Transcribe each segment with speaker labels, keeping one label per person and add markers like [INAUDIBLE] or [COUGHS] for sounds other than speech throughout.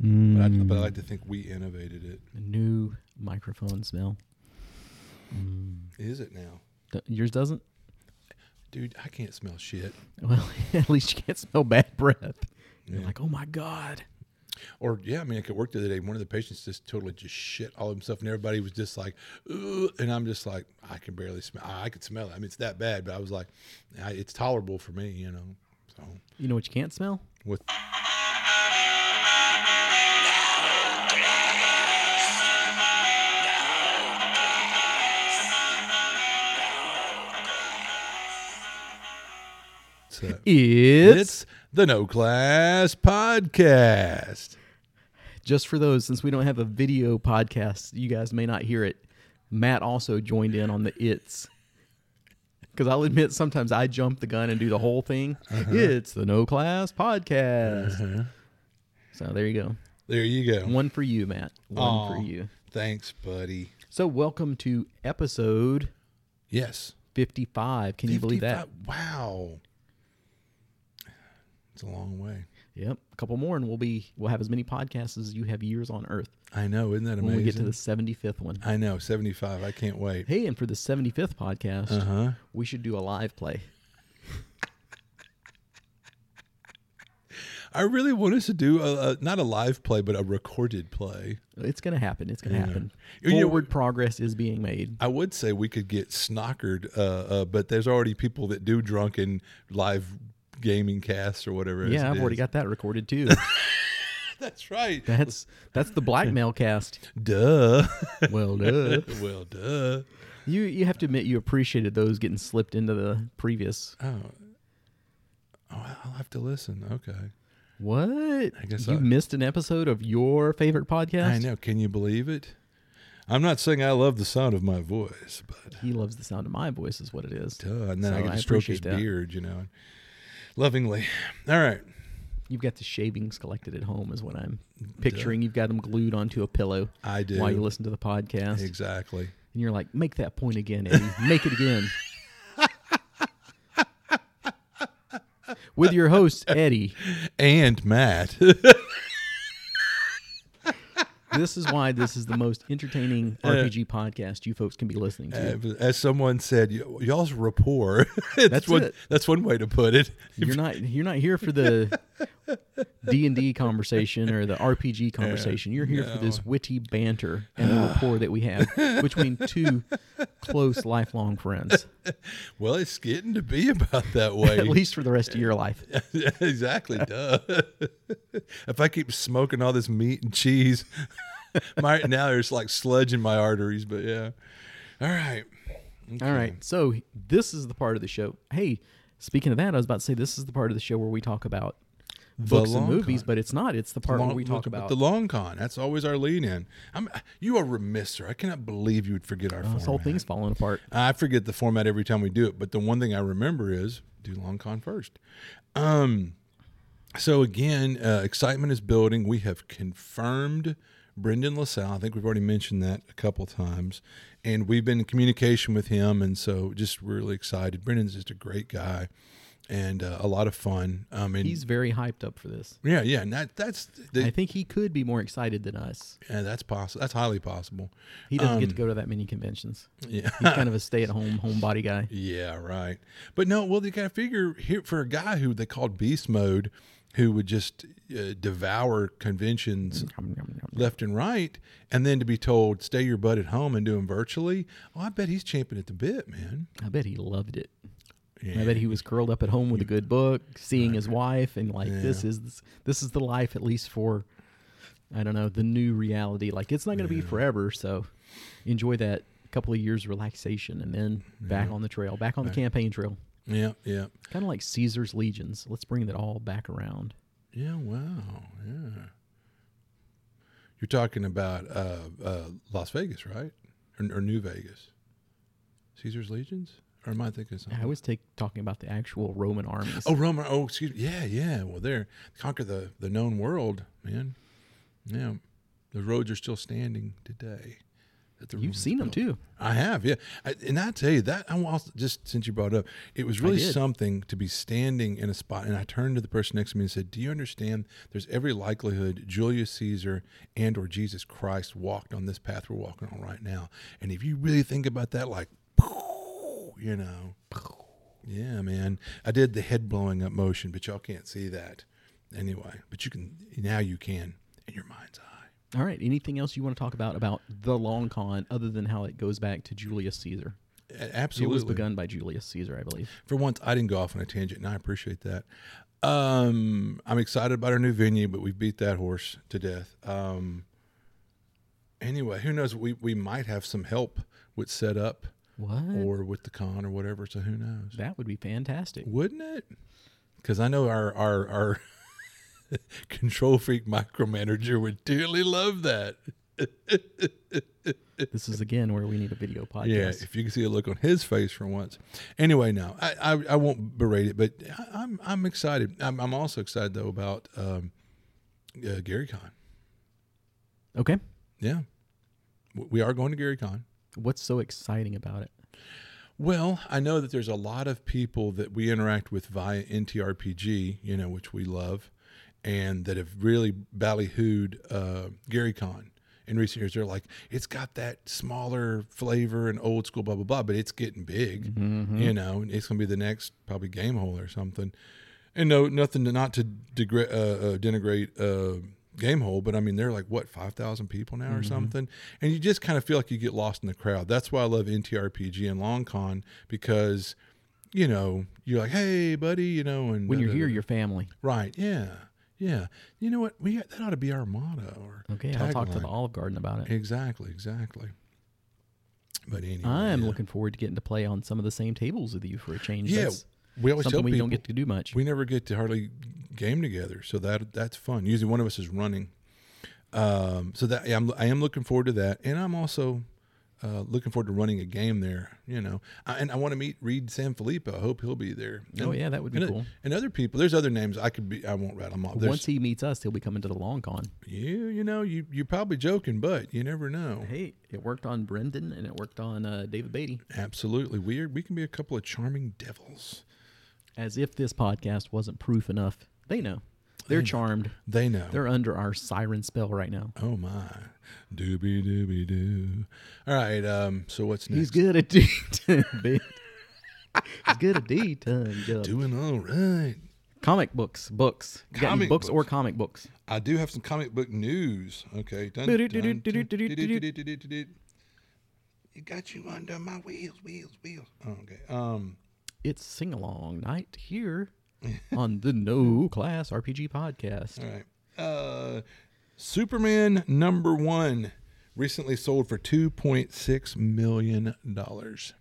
Speaker 1: But, I,
Speaker 2: Mm.
Speaker 1: but I like to think we innovated it.
Speaker 2: A new microphone smell.
Speaker 1: Is it now?
Speaker 2: D- Yours doesn't?
Speaker 1: Dude, I can't smell shit.
Speaker 2: Well, [LAUGHS] at least you can't smell bad breath. You're
Speaker 1: Yeah.
Speaker 2: like, oh my God.
Speaker 1: Or yeah, I mean, I could work the other day. One of the patients just totally just shit all of himself, and everybody was just like, Ugh, and I'm just like, I can barely smell. I could smell it. I mean, it's that bad, but I was like, I, it's tolerable for me, you know. So
Speaker 2: You know what you can't smell?
Speaker 1: with So,
Speaker 2: It's,
Speaker 1: it's the No Class Podcast.
Speaker 2: just for those, since we don't have a video podcast, you guys may not hear it. Matt also joined in on the it's. Because I'll admit, sometimes I jump the gun and do the whole thing.
Speaker 1: Uh-huh.
Speaker 2: It's the No Class Podcast. So there you go.
Speaker 1: There you go.
Speaker 2: One for you, Matt. One
Speaker 1: Aw.
Speaker 2: for you.
Speaker 1: Thanks, buddy.
Speaker 2: So, welcome to episode
Speaker 1: Yes.
Speaker 2: 55. Can you believe that?
Speaker 1: Wow. It's a long way.
Speaker 2: Yep. A couple more, and we'll be we'll have as many podcasts as you have years on Earth
Speaker 1: I know, isn't that amazing?
Speaker 2: when we get to the 75th one.
Speaker 1: I know, 75. I can't wait.
Speaker 2: Hey, and for the 75th podcast,
Speaker 1: Uh-huh.
Speaker 2: we should do a live play. [LAUGHS]
Speaker 1: I really want us to do a, a not a live play, but a recorded play.
Speaker 2: It's going to happen. It's going to
Speaker 1: Yeah.
Speaker 2: happen.
Speaker 1: You know-
Speaker 2: Forward progress is being made.
Speaker 1: I would say we could get snockered, uh, uh, but there's already people that do drunken live gaming casts or whatever.
Speaker 2: Yeah, I've already
Speaker 1: is.
Speaker 2: got that recorded too. [LAUGHS]
Speaker 1: That's right.
Speaker 2: That's that's the blackmail cast.
Speaker 1: Duh.
Speaker 2: Well, duh. [LAUGHS]
Speaker 1: well, duh.
Speaker 2: You you have to admit you appreciated those getting slipped into the previous.
Speaker 1: Oh. Oh, I'll have to listen. Okay.
Speaker 2: What?
Speaker 1: I guess
Speaker 2: you
Speaker 1: I-
Speaker 2: missed an episode of your favorite podcast.
Speaker 1: I know. Can you believe it? I'm not saying I love the sound of my voice, but
Speaker 2: He loves the sound of my voice, is what it is.
Speaker 1: duh. And then
Speaker 2: So
Speaker 1: I get
Speaker 2: I
Speaker 1: stroke his
Speaker 2: that.
Speaker 1: beard, you know, lovingly. All right.
Speaker 2: You've got the shavings collected at home, is what I'm picturing. You've got them glued onto a pillow
Speaker 1: I do.
Speaker 2: while you listen to the podcast,
Speaker 1: Exactly.
Speaker 2: and you're like, "Make that point again, Eddie. Make it again." [LAUGHS] With your host Eddie.
Speaker 1: And Matt. [LAUGHS]
Speaker 2: This is why this is the most entertaining [LAUGHS] RPG podcast you folks can be listening to.
Speaker 1: As someone said, y- y'all's rapport. [LAUGHS] that's,
Speaker 2: That's
Speaker 1: one.
Speaker 2: it.
Speaker 1: That's one way to put it.
Speaker 2: You're not you're not here for the [LAUGHS] D and D conversation or the RPG conversation. You're here for this witty banter and the rapport that we have between two close lifelong friends. [LAUGHS]
Speaker 1: Well, it's getting to be about that way. [LAUGHS]
Speaker 2: At least for the rest of your [LAUGHS] life.
Speaker 1: exactly. Duh. if I keep smoking all this meat and cheese, my now there's like sludge in my arteries. But yeah. All right.
Speaker 2: All right. So this is the part of the show. Hey, speaking of that, I was about to say this is the part of the show where we talk about books and movies,
Speaker 1: con.
Speaker 2: but it's not. It's the part where
Speaker 1: Long-
Speaker 2: we talk about
Speaker 1: the long con. That's always our lead in. I'm, you are remiss, sir. I cannot believe you would forget our
Speaker 2: Oh, this whole thing's falling apart.
Speaker 1: I forget the format every time we do it, but the one thing I remember is do long con first. Um, so again, uh, excitement is building. We have confirmed Brendan LaSalle. I think we've already mentioned that a couple times, and we've been in communication with him, and so just really excited. Brendan's just a great guy, and uh, a lot of fun. Um, and
Speaker 2: He's very hyped up for this.
Speaker 1: yeah, yeah, and that, that's the,
Speaker 2: I think he could be more excited than us.
Speaker 1: yeah, that's possible. That's highly possible.
Speaker 2: He doesn't get to
Speaker 1: Um,
Speaker 2: go to that many conventions.
Speaker 1: Yeah.
Speaker 2: He's kind of a [LAUGHS] stay-at-home homebody guy.
Speaker 1: Yeah, right. But no, well, they got to figure here for a guy who they called beast mode, who would just uh, devour conventions left and right, and then to be told stay your butt at home and do them virtually. Oh, I bet he's champing at the bit, man.
Speaker 2: I bet he loved it.
Speaker 1: Yeah.
Speaker 2: I bet he was curled up at home with a good book, seeing his wife, and like this is this is the life at least for I don't know the new reality. Like it's not going to be forever, so enjoy that couple of years relaxation, and then back on the trail, back on the campaign trail.
Speaker 1: Yeah, yeah,
Speaker 2: Kind of like Caesar's legions. Let's bring that all back around.
Speaker 1: yeah. Wow, yeah. You're talking about uh, uh, Las Vegas, right, or, or New Vegas? Caesar's legions, or am I thinking of something?
Speaker 2: I was take, talking about the actual Roman armies.
Speaker 1: Oh, Roma. Oh, excuse me. Yeah, yeah. Well, there, conquer the the known world, man. Yeah, the roads are still standing today.
Speaker 2: You've
Speaker 1: Romans
Speaker 2: seen them too.
Speaker 1: I have, yeah. I, and I tell you that I also, just since you brought it up, it was really something to be standing in a spot. And I turned to the person next to me and said, "Do you understand? There's every likelihood Julius Caesar and or Jesus Christ walked on this path we're walking on right now. And if you really think about that, like, you know, yeah, man. I did the head blowing up motion, but y'all can't see that anyway. But you can now. You can in your mind's eye."
Speaker 2: All right. Anything else you want to talk about about the long con other than how it goes back to Julius Caesar?
Speaker 1: Absolutely.
Speaker 2: It was begun by Julius Caesar, I believe.
Speaker 1: for once I didn't go off on a tangent, and I appreciate that. Um, I'm excited about our new venue, but we beat that horse to death. Um, anyway, who knows? We we might have some help with setup
Speaker 2: What?
Speaker 1: or with the con or whatever. So who knows?
Speaker 2: that would be fantastic.
Speaker 1: Wouldn't it? Because I know our our our [LAUGHS] control freak micromanager would dearly love that. [LAUGHS]
Speaker 2: this is again where we need a video podcast.
Speaker 1: Yeah, if you can see a look on his face for once. Anyway, now I I, I won't berate it, but I, I'm I'm excited. I'm, I'm also excited though about um, uh, Gary Con.
Speaker 2: Okay.
Speaker 1: Yeah, we are going to Gary Con.
Speaker 2: What's so exciting about it?
Speaker 1: Well, I know that there's a lot of people that we interact with via NTRPG, you know, which we love, and that have really ballyhooed uh, Gary Con in recent years. They're like, it's got that smaller flavor and old school, blah blah blah, but it's getting big, you know, and it's going to be the next probably Gamehole or something. And no, nothing to not to degra- uh, uh, denigrate uh, Gamehole, but I mean they're like what five thousand people now or mm-hmm. something, and you just kind of feel like you get lost in the crowd. That's why I love NTRPG and Long Con because you know you're like, hey buddy, you know, and
Speaker 2: When you're
Speaker 1: da-
Speaker 2: here,
Speaker 1: da-
Speaker 2: your family.
Speaker 1: right, yeah, yeah. You know what? We that ought to be our motto or
Speaker 2: Okay, I'll talk to the. Olive Garden about it.
Speaker 1: Exactly, exactly. But anyway,
Speaker 2: I'm
Speaker 1: yeah.
Speaker 2: looking forward to getting to play on some of the same tables with you for a change.
Speaker 1: Yeah,
Speaker 2: That's
Speaker 1: we always tell
Speaker 2: something we
Speaker 1: people
Speaker 2: don't get to do much.
Speaker 1: we never get to hardly game together, so that that's fun. Usually, one of us is running. Um, so that yeah, I'm, I am looking forward to that, and I'm also uh, looking forward to running a game there. You know, I, and I want to meet Reid San Filippo. I hope he'll be there.
Speaker 2: oh yeah, that would be
Speaker 1: and,
Speaker 2: cool.
Speaker 1: and other people. There's other names I could be. I won't rattle them off. There's,
Speaker 2: Once he meets us, he'll be coming to the long con.
Speaker 1: you you know you you're probably joking, but you never know.
Speaker 2: Hey, it worked on Brendan and it worked on uh, David Beatty.
Speaker 1: Absolutely, we are, we can be a couple of charming devils.
Speaker 2: As if this podcast wasn't proof enough. They know. They're charmed.
Speaker 1: They know.
Speaker 2: They're under our siren spell right now.
Speaker 1: oh my, doobie doobie doo. All right. Um. So what's next? [LAUGHS]
Speaker 2: He's good at D He's good at D.
Speaker 1: Doing all right.
Speaker 2: Comic books, books. You
Speaker 1: Comic
Speaker 2: books, or comic books.
Speaker 1: I do have some comic book news. Okay. Dun, dun, dun. It got you under my wheels, wheels, wheels. Oh, okay. Um.
Speaker 2: It's sing along night here [LAUGHS] on the No Class RPG podcast.
Speaker 1: All right. Uh, Superman number one recently sold for two point six million dollars.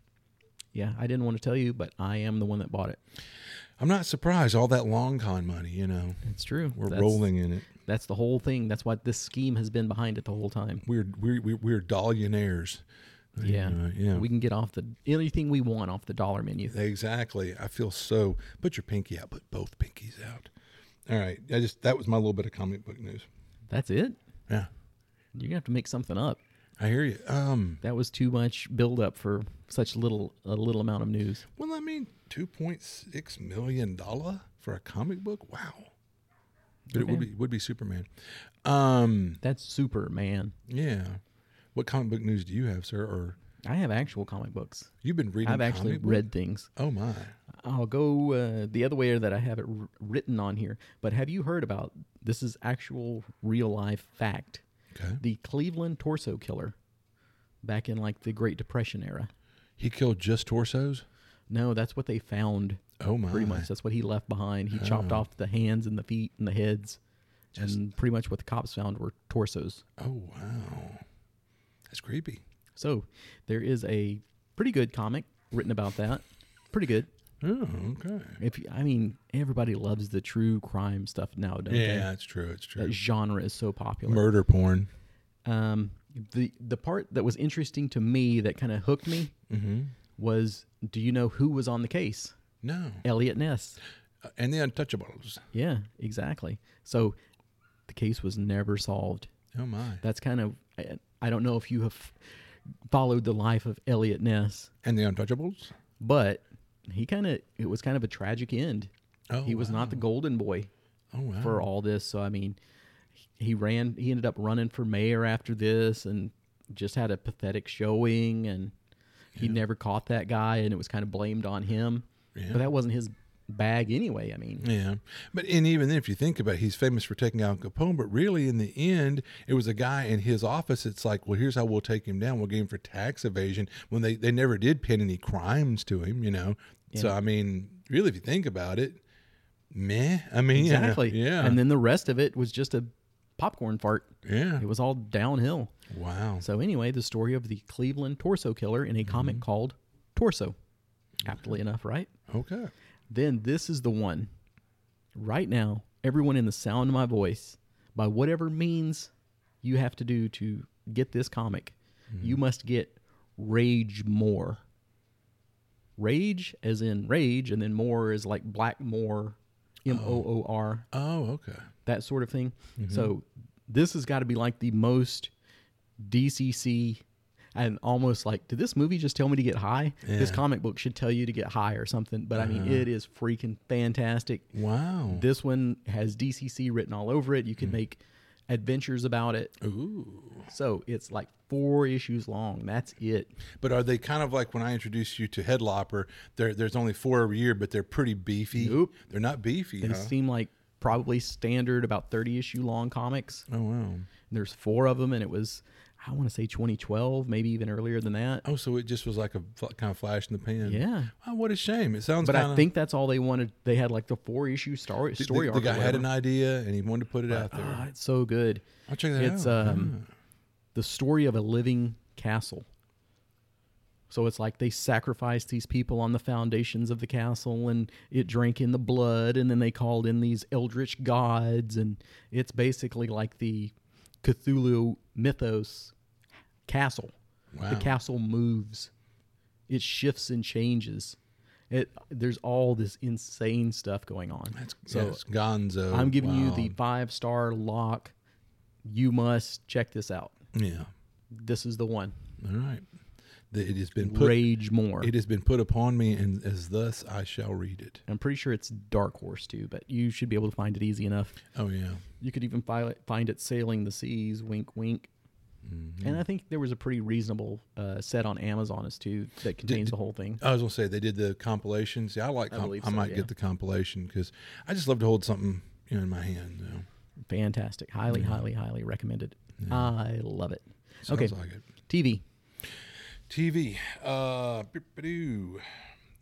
Speaker 2: Yeah, I didn't want to tell you, but I am the one that bought it.
Speaker 1: I'm not surprised. All that long con money, you know,
Speaker 2: It's true.
Speaker 1: we're
Speaker 2: That's-
Speaker 1: rolling in it.
Speaker 2: That's the whole thing. That's what this scheme has been behind it the whole time.
Speaker 1: We're we're we're, we're dollionaires.
Speaker 2: Yeah.
Speaker 1: Yeah.
Speaker 2: We can get off the anything we want off the dollar menu.
Speaker 1: Exactly. I feel so. Put your pinky out. Put both pinkies out. All right. I just that was my little bit of comic book news.
Speaker 2: That's it.
Speaker 1: Yeah.
Speaker 2: You're gonna have to make something up.
Speaker 1: I hear you. Um.
Speaker 2: That was too much build up for such little a little amount of news.
Speaker 1: Well, I mean, two point six million dollar for a comic book. Wow. But it would be would be Superman. Um.
Speaker 2: That's Superman.
Speaker 1: Yeah. What comic book news do you have, sir? Or
Speaker 2: I have actual comic books.
Speaker 1: you've been reading?
Speaker 2: I've actually read things.
Speaker 1: Oh my.
Speaker 2: I'll go uh, the other way that I have it r- written on here. But have you heard about this? Is actual real life fact.
Speaker 1: Okay.
Speaker 2: The Cleveland torso killer, back in like the Great Depression era.
Speaker 1: He killed just torsos.
Speaker 2: No, that's what they found.
Speaker 1: Oh my.
Speaker 2: Pretty much, that's what he left behind. He chopped off the hands and the feet and the heads, and pretty much what the cops found were torsos.
Speaker 1: Oh wow. That's creepy.
Speaker 2: So there is a pretty good comic written about that. Pretty good.
Speaker 1: Oh okay.
Speaker 2: If you, I mean, everybody loves the true crime stuff now, don't they?
Speaker 1: Yeah, it's true. It's true.
Speaker 2: That genre is so popular.
Speaker 1: Murder porn.
Speaker 2: Um, the the part that was interesting to me that kind of hooked me
Speaker 1: Mm-hmm.
Speaker 2: was, do you know who was on the case?
Speaker 1: No.
Speaker 2: Eliot Ness.
Speaker 1: Uh, and the Untouchables.
Speaker 2: Yeah, exactly. So the case was never solved.
Speaker 1: Oh my.
Speaker 2: That's kind of I, don't know if you have followed the life of Eliot Ness,
Speaker 1: And the Untouchables.
Speaker 2: but he kind of it was kind of a tragic end.
Speaker 1: Oh,
Speaker 2: he was not the golden boy
Speaker 1: Oh wow.
Speaker 2: for all this. So I mean, he ran. He ended up running for mayor after this, and just had a pathetic showing. And he never caught that guy, and it was kind of blamed on him.
Speaker 1: Yeah.
Speaker 2: But that wasn't his bag anyway. I mean,
Speaker 1: Yeah, but and even then, if you think about, it, he's famous for taking out Capone, but really, in the end, it was a guy in his office. It's like, well, here's how we'll take him down. We'll get him for tax evasion when they they never did pin any crimes to him, you know. So I mean, really, if you think about it, meh. I mean, yeah,
Speaker 2: exactly.
Speaker 1: yeah,
Speaker 2: And then the rest of it was just a popcorn fart.
Speaker 1: yeah.
Speaker 2: It was all downhill.
Speaker 1: Wow.
Speaker 2: So anyway, the story of the Cleveland torso killer in a comic
Speaker 1: Mm-hmm.
Speaker 2: called Torso. Aptly enough, right?
Speaker 1: Okay.
Speaker 2: Then this is the one. Right now, everyone in the sound of my voice, by whatever means you have to do to get this comic, mm-hmm. you must get Ragemoor. Rage, as in rage, and then more is like Blackmoor, M O O R,
Speaker 1: oh, oh, okay.
Speaker 2: that sort of thing. Mm-hmm. So this has got to be like the most DCC and almost like, did this movie just tell me to get high? This comic book should tell you to get high or something. But I mean, uh-huh. it is freaking fantastic.
Speaker 1: Wow.
Speaker 2: This one has DCC written all over it. You can hmm. make adventures about it.
Speaker 1: Ooh.
Speaker 2: So it's like four issues long. That's it.
Speaker 1: But are they kind of like when I introduced you to Headlopper? There's only four every year, but they're pretty beefy.
Speaker 2: Nope.
Speaker 1: They're not beefy.
Speaker 2: They
Speaker 1: Huh?
Speaker 2: seem like probably standard about 30 issue long comics.
Speaker 1: oh wow.
Speaker 2: There's four of them, and it was, I want to say 2012, maybe even earlier than that.
Speaker 1: Oh, so it just was like a kind of flash in the pan.
Speaker 2: Yeah.
Speaker 1: Oh, what a shame. It sounds.
Speaker 2: But
Speaker 1: kinda,
Speaker 2: I think that's all they wanted. They had like the four issue story
Speaker 1: the,
Speaker 2: story
Speaker 1: the, guy had an idea and he wanted to put it out there.
Speaker 2: Ah, it's so good.
Speaker 1: I'll check that
Speaker 2: It's
Speaker 1: out.
Speaker 2: um, the story of a living castle. So it's like they sacrificed these people on the foundations of the castle, and it drank in the blood, and then they called in these eldritch gods, and it's basically like the Cthulhu mythos castle.
Speaker 1: Wow.
Speaker 2: The castle moves, it shifts and changes. It there's all this insane stuff going on.
Speaker 1: That's,
Speaker 2: so
Speaker 1: that's Gonzo.
Speaker 2: I'm giving you the five star lock. You must check this out.
Speaker 1: Yeah.
Speaker 2: This is the one.
Speaker 1: All right. It has been put.
Speaker 2: Ragemoor.
Speaker 1: It has been put upon me, and as thus I shall read it.
Speaker 2: I'm pretty sure it's Dark Horse too, but you should be able to find it easy enough.
Speaker 1: Oh yeah.
Speaker 2: You could even fi- find it sailing the seas. Wink, wink.
Speaker 1: Mm-hmm.
Speaker 2: And I think there was a pretty reasonable uh, set on Amazon as too that contains
Speaker 1: did-
Speaker 2: the whole thing.
Speaker 1: I was gonna say they did the compilations. Yeah, I like.
Speaker 2: I
Speaker 1: Comp- I,
Speaker 2: so,
Speaker 1: might
Speaker 2: yeah.
Speaker 1: get the compilation because I just love to hold something you know, in my hand. You know.
Speaker 2: Fantastic. Highly, highly, highly recommended. I love it.
Speaker 1: Sounds
Speaker 2: okay.
Speaker 1: like it.
Speaker 2: TV.
Speaker 1: TV. Uh.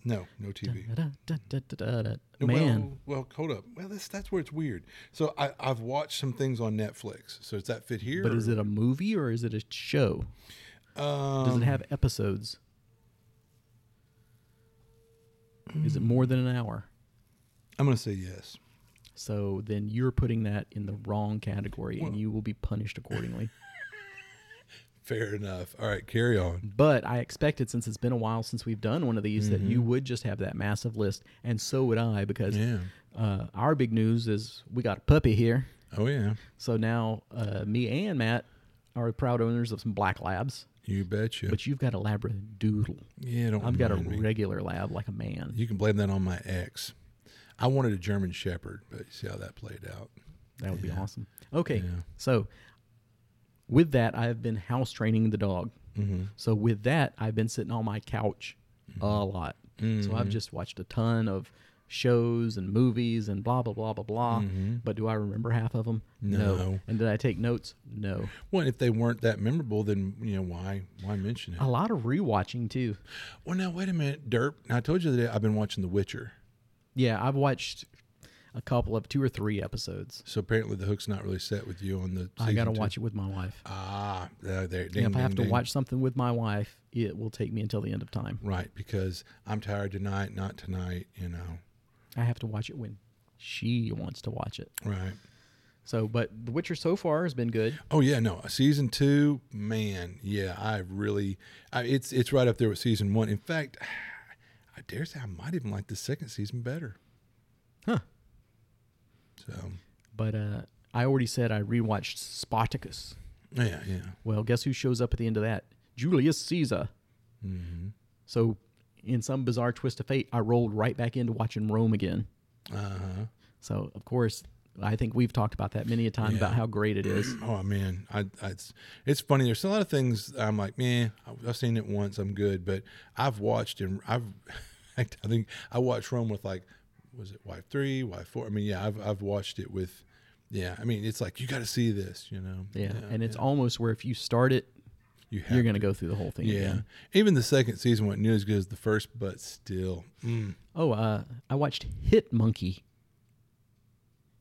Speaker 1: No, no TV.
Speaker 2: Da-da-da-da-da-da.
Speaker 1: No,
Speaker 2: Man.
Speaker 1: Well, well, hold up. Well, that's that's where it's weird. So I, I've watched some things on Netflix. So does that fit here?
Speaker 2: But is it a movie or is it a show?
Speaker 1: Um,
Speaker 2: Does it have episodes? Is it more than an hour?
Speaker 1: I'm gonna say yes.
Speaker 2: So then you're putting that in the wrong category
Speaker 1: Well-
Speaker 2: and you will be punished accordingly. [LAUGHS]
Speaker 1: Fair enough. All right, carry on.
Speaker 2: but I expected since it's been a while since we've done one of these that
Speaker 1: Mm-hmm.
Speaker 2: you would just have that massive list and so would I because
Speaker 1: Yeah.
Speaker 2: uh, our big news is we got a puppy here.
Speaker 1: Oh yeah.
Speaker 2: So now uh, me and Matt are proud owners of some black labs,
Speaker 1: You betcha.
Speaker 2: but you've got a labradoodle.
Speaker 1: yeah, don't.
Speaker 2: I've got a
Speaker 1: me.
Speaker 2: regular lab like a man.
Speaker 1: You can blame that on my ex. I wanted a German Shepherd, but you see how that played out.
Speaker 2: That would be awesome. Okay,
Speaker 1: Yeah.
Speaker 2: so with that, I have been house training the dog.
Speaker 1: Mm-hmm.
Speaker 2: So with that, I've been sitting on my couch a lot. So
Speaker 1: Mm-hmm.
Speaker 2: I've just watched a ton of shows and movies and blah blah blah blah blah. But do I remember half of them?
Speaker 1: Mm-hmm. No.
Speaker 2: And did I take notes? No.
Speaker 1: Well, if they weren't that memorable, then you know why why mention it?
Speaker 2: A lot of rewatching too.
Speaker 1: Well, now wait a minute, Derp. Now I told you day I've been watching The Witcher,
Speaker 2: Yeah, I've watched a couple of two or three episodes.
Speaker 1: so apparently the hook's not really set with you on the.
Speaker 2: I got to
Speaker 1: two.
Speaker 2: watch it with my wife.
Speaker 1: Ah, there.
Speaker 2: And
Speaker 1: Ding,
Speaker 2: if I have
Speaker 1: ding,
Speaker 2: to watch something with my wife, it will take me until the end of time.
Speaker 1: right because I'm tired tonight, not tonight. You know,
Speaker 2: I have to watch it when she wants to watch it.
Speaker 1: right?
Speaker 2: So, but The Witcher so far has been good.
Speaker 1: Oh yeah, no, season two, man, yeah, I really, I, it's it's right up there with season one. In fact, [SIGHS] I dare say I might even like the second season better. So
Speaker 2: But uh, I already said I rewatched Spartacus.
Speaker 1: yeah, yeah.
Speaker 2: Well, guess who shows up at the end of that? Julius Caesar.
Speaker 1: Mm-hmm.
Speaker 2: So, in some bizarre twist of fate, I rolled right back into watching Rome again.
Speaker 1: Uh huh.
Speaker 2: So, of course, I think we've talked about that many a time
Speaker 1: Yeah.
Speaker 2: about how great it is. [CLEARS THROAT]
Speaker 1: Oh man, I, I it's it's funny. There's a lot of things I'm like, man, I've seen it once, I'm good. But I've watched and I've, [LAUGHS] I think I watched Rome with like, was it wife three, wife four? I mean, yeah, I've I've watched it with, yeah. I mean, it's like you got to see this, you know.
Speaker 2: Yeah, and it's almost where if you start it,
Speaker 1: you have
Speaker 2: you're going to go through the whole thing
Speaker 1: Yeah,
Speaker 2: again.
Speaker 1: even the second season wasn't near as good as the first, but still, mm.
Speaker 2: Oh, uh, I watched Hit Monkey.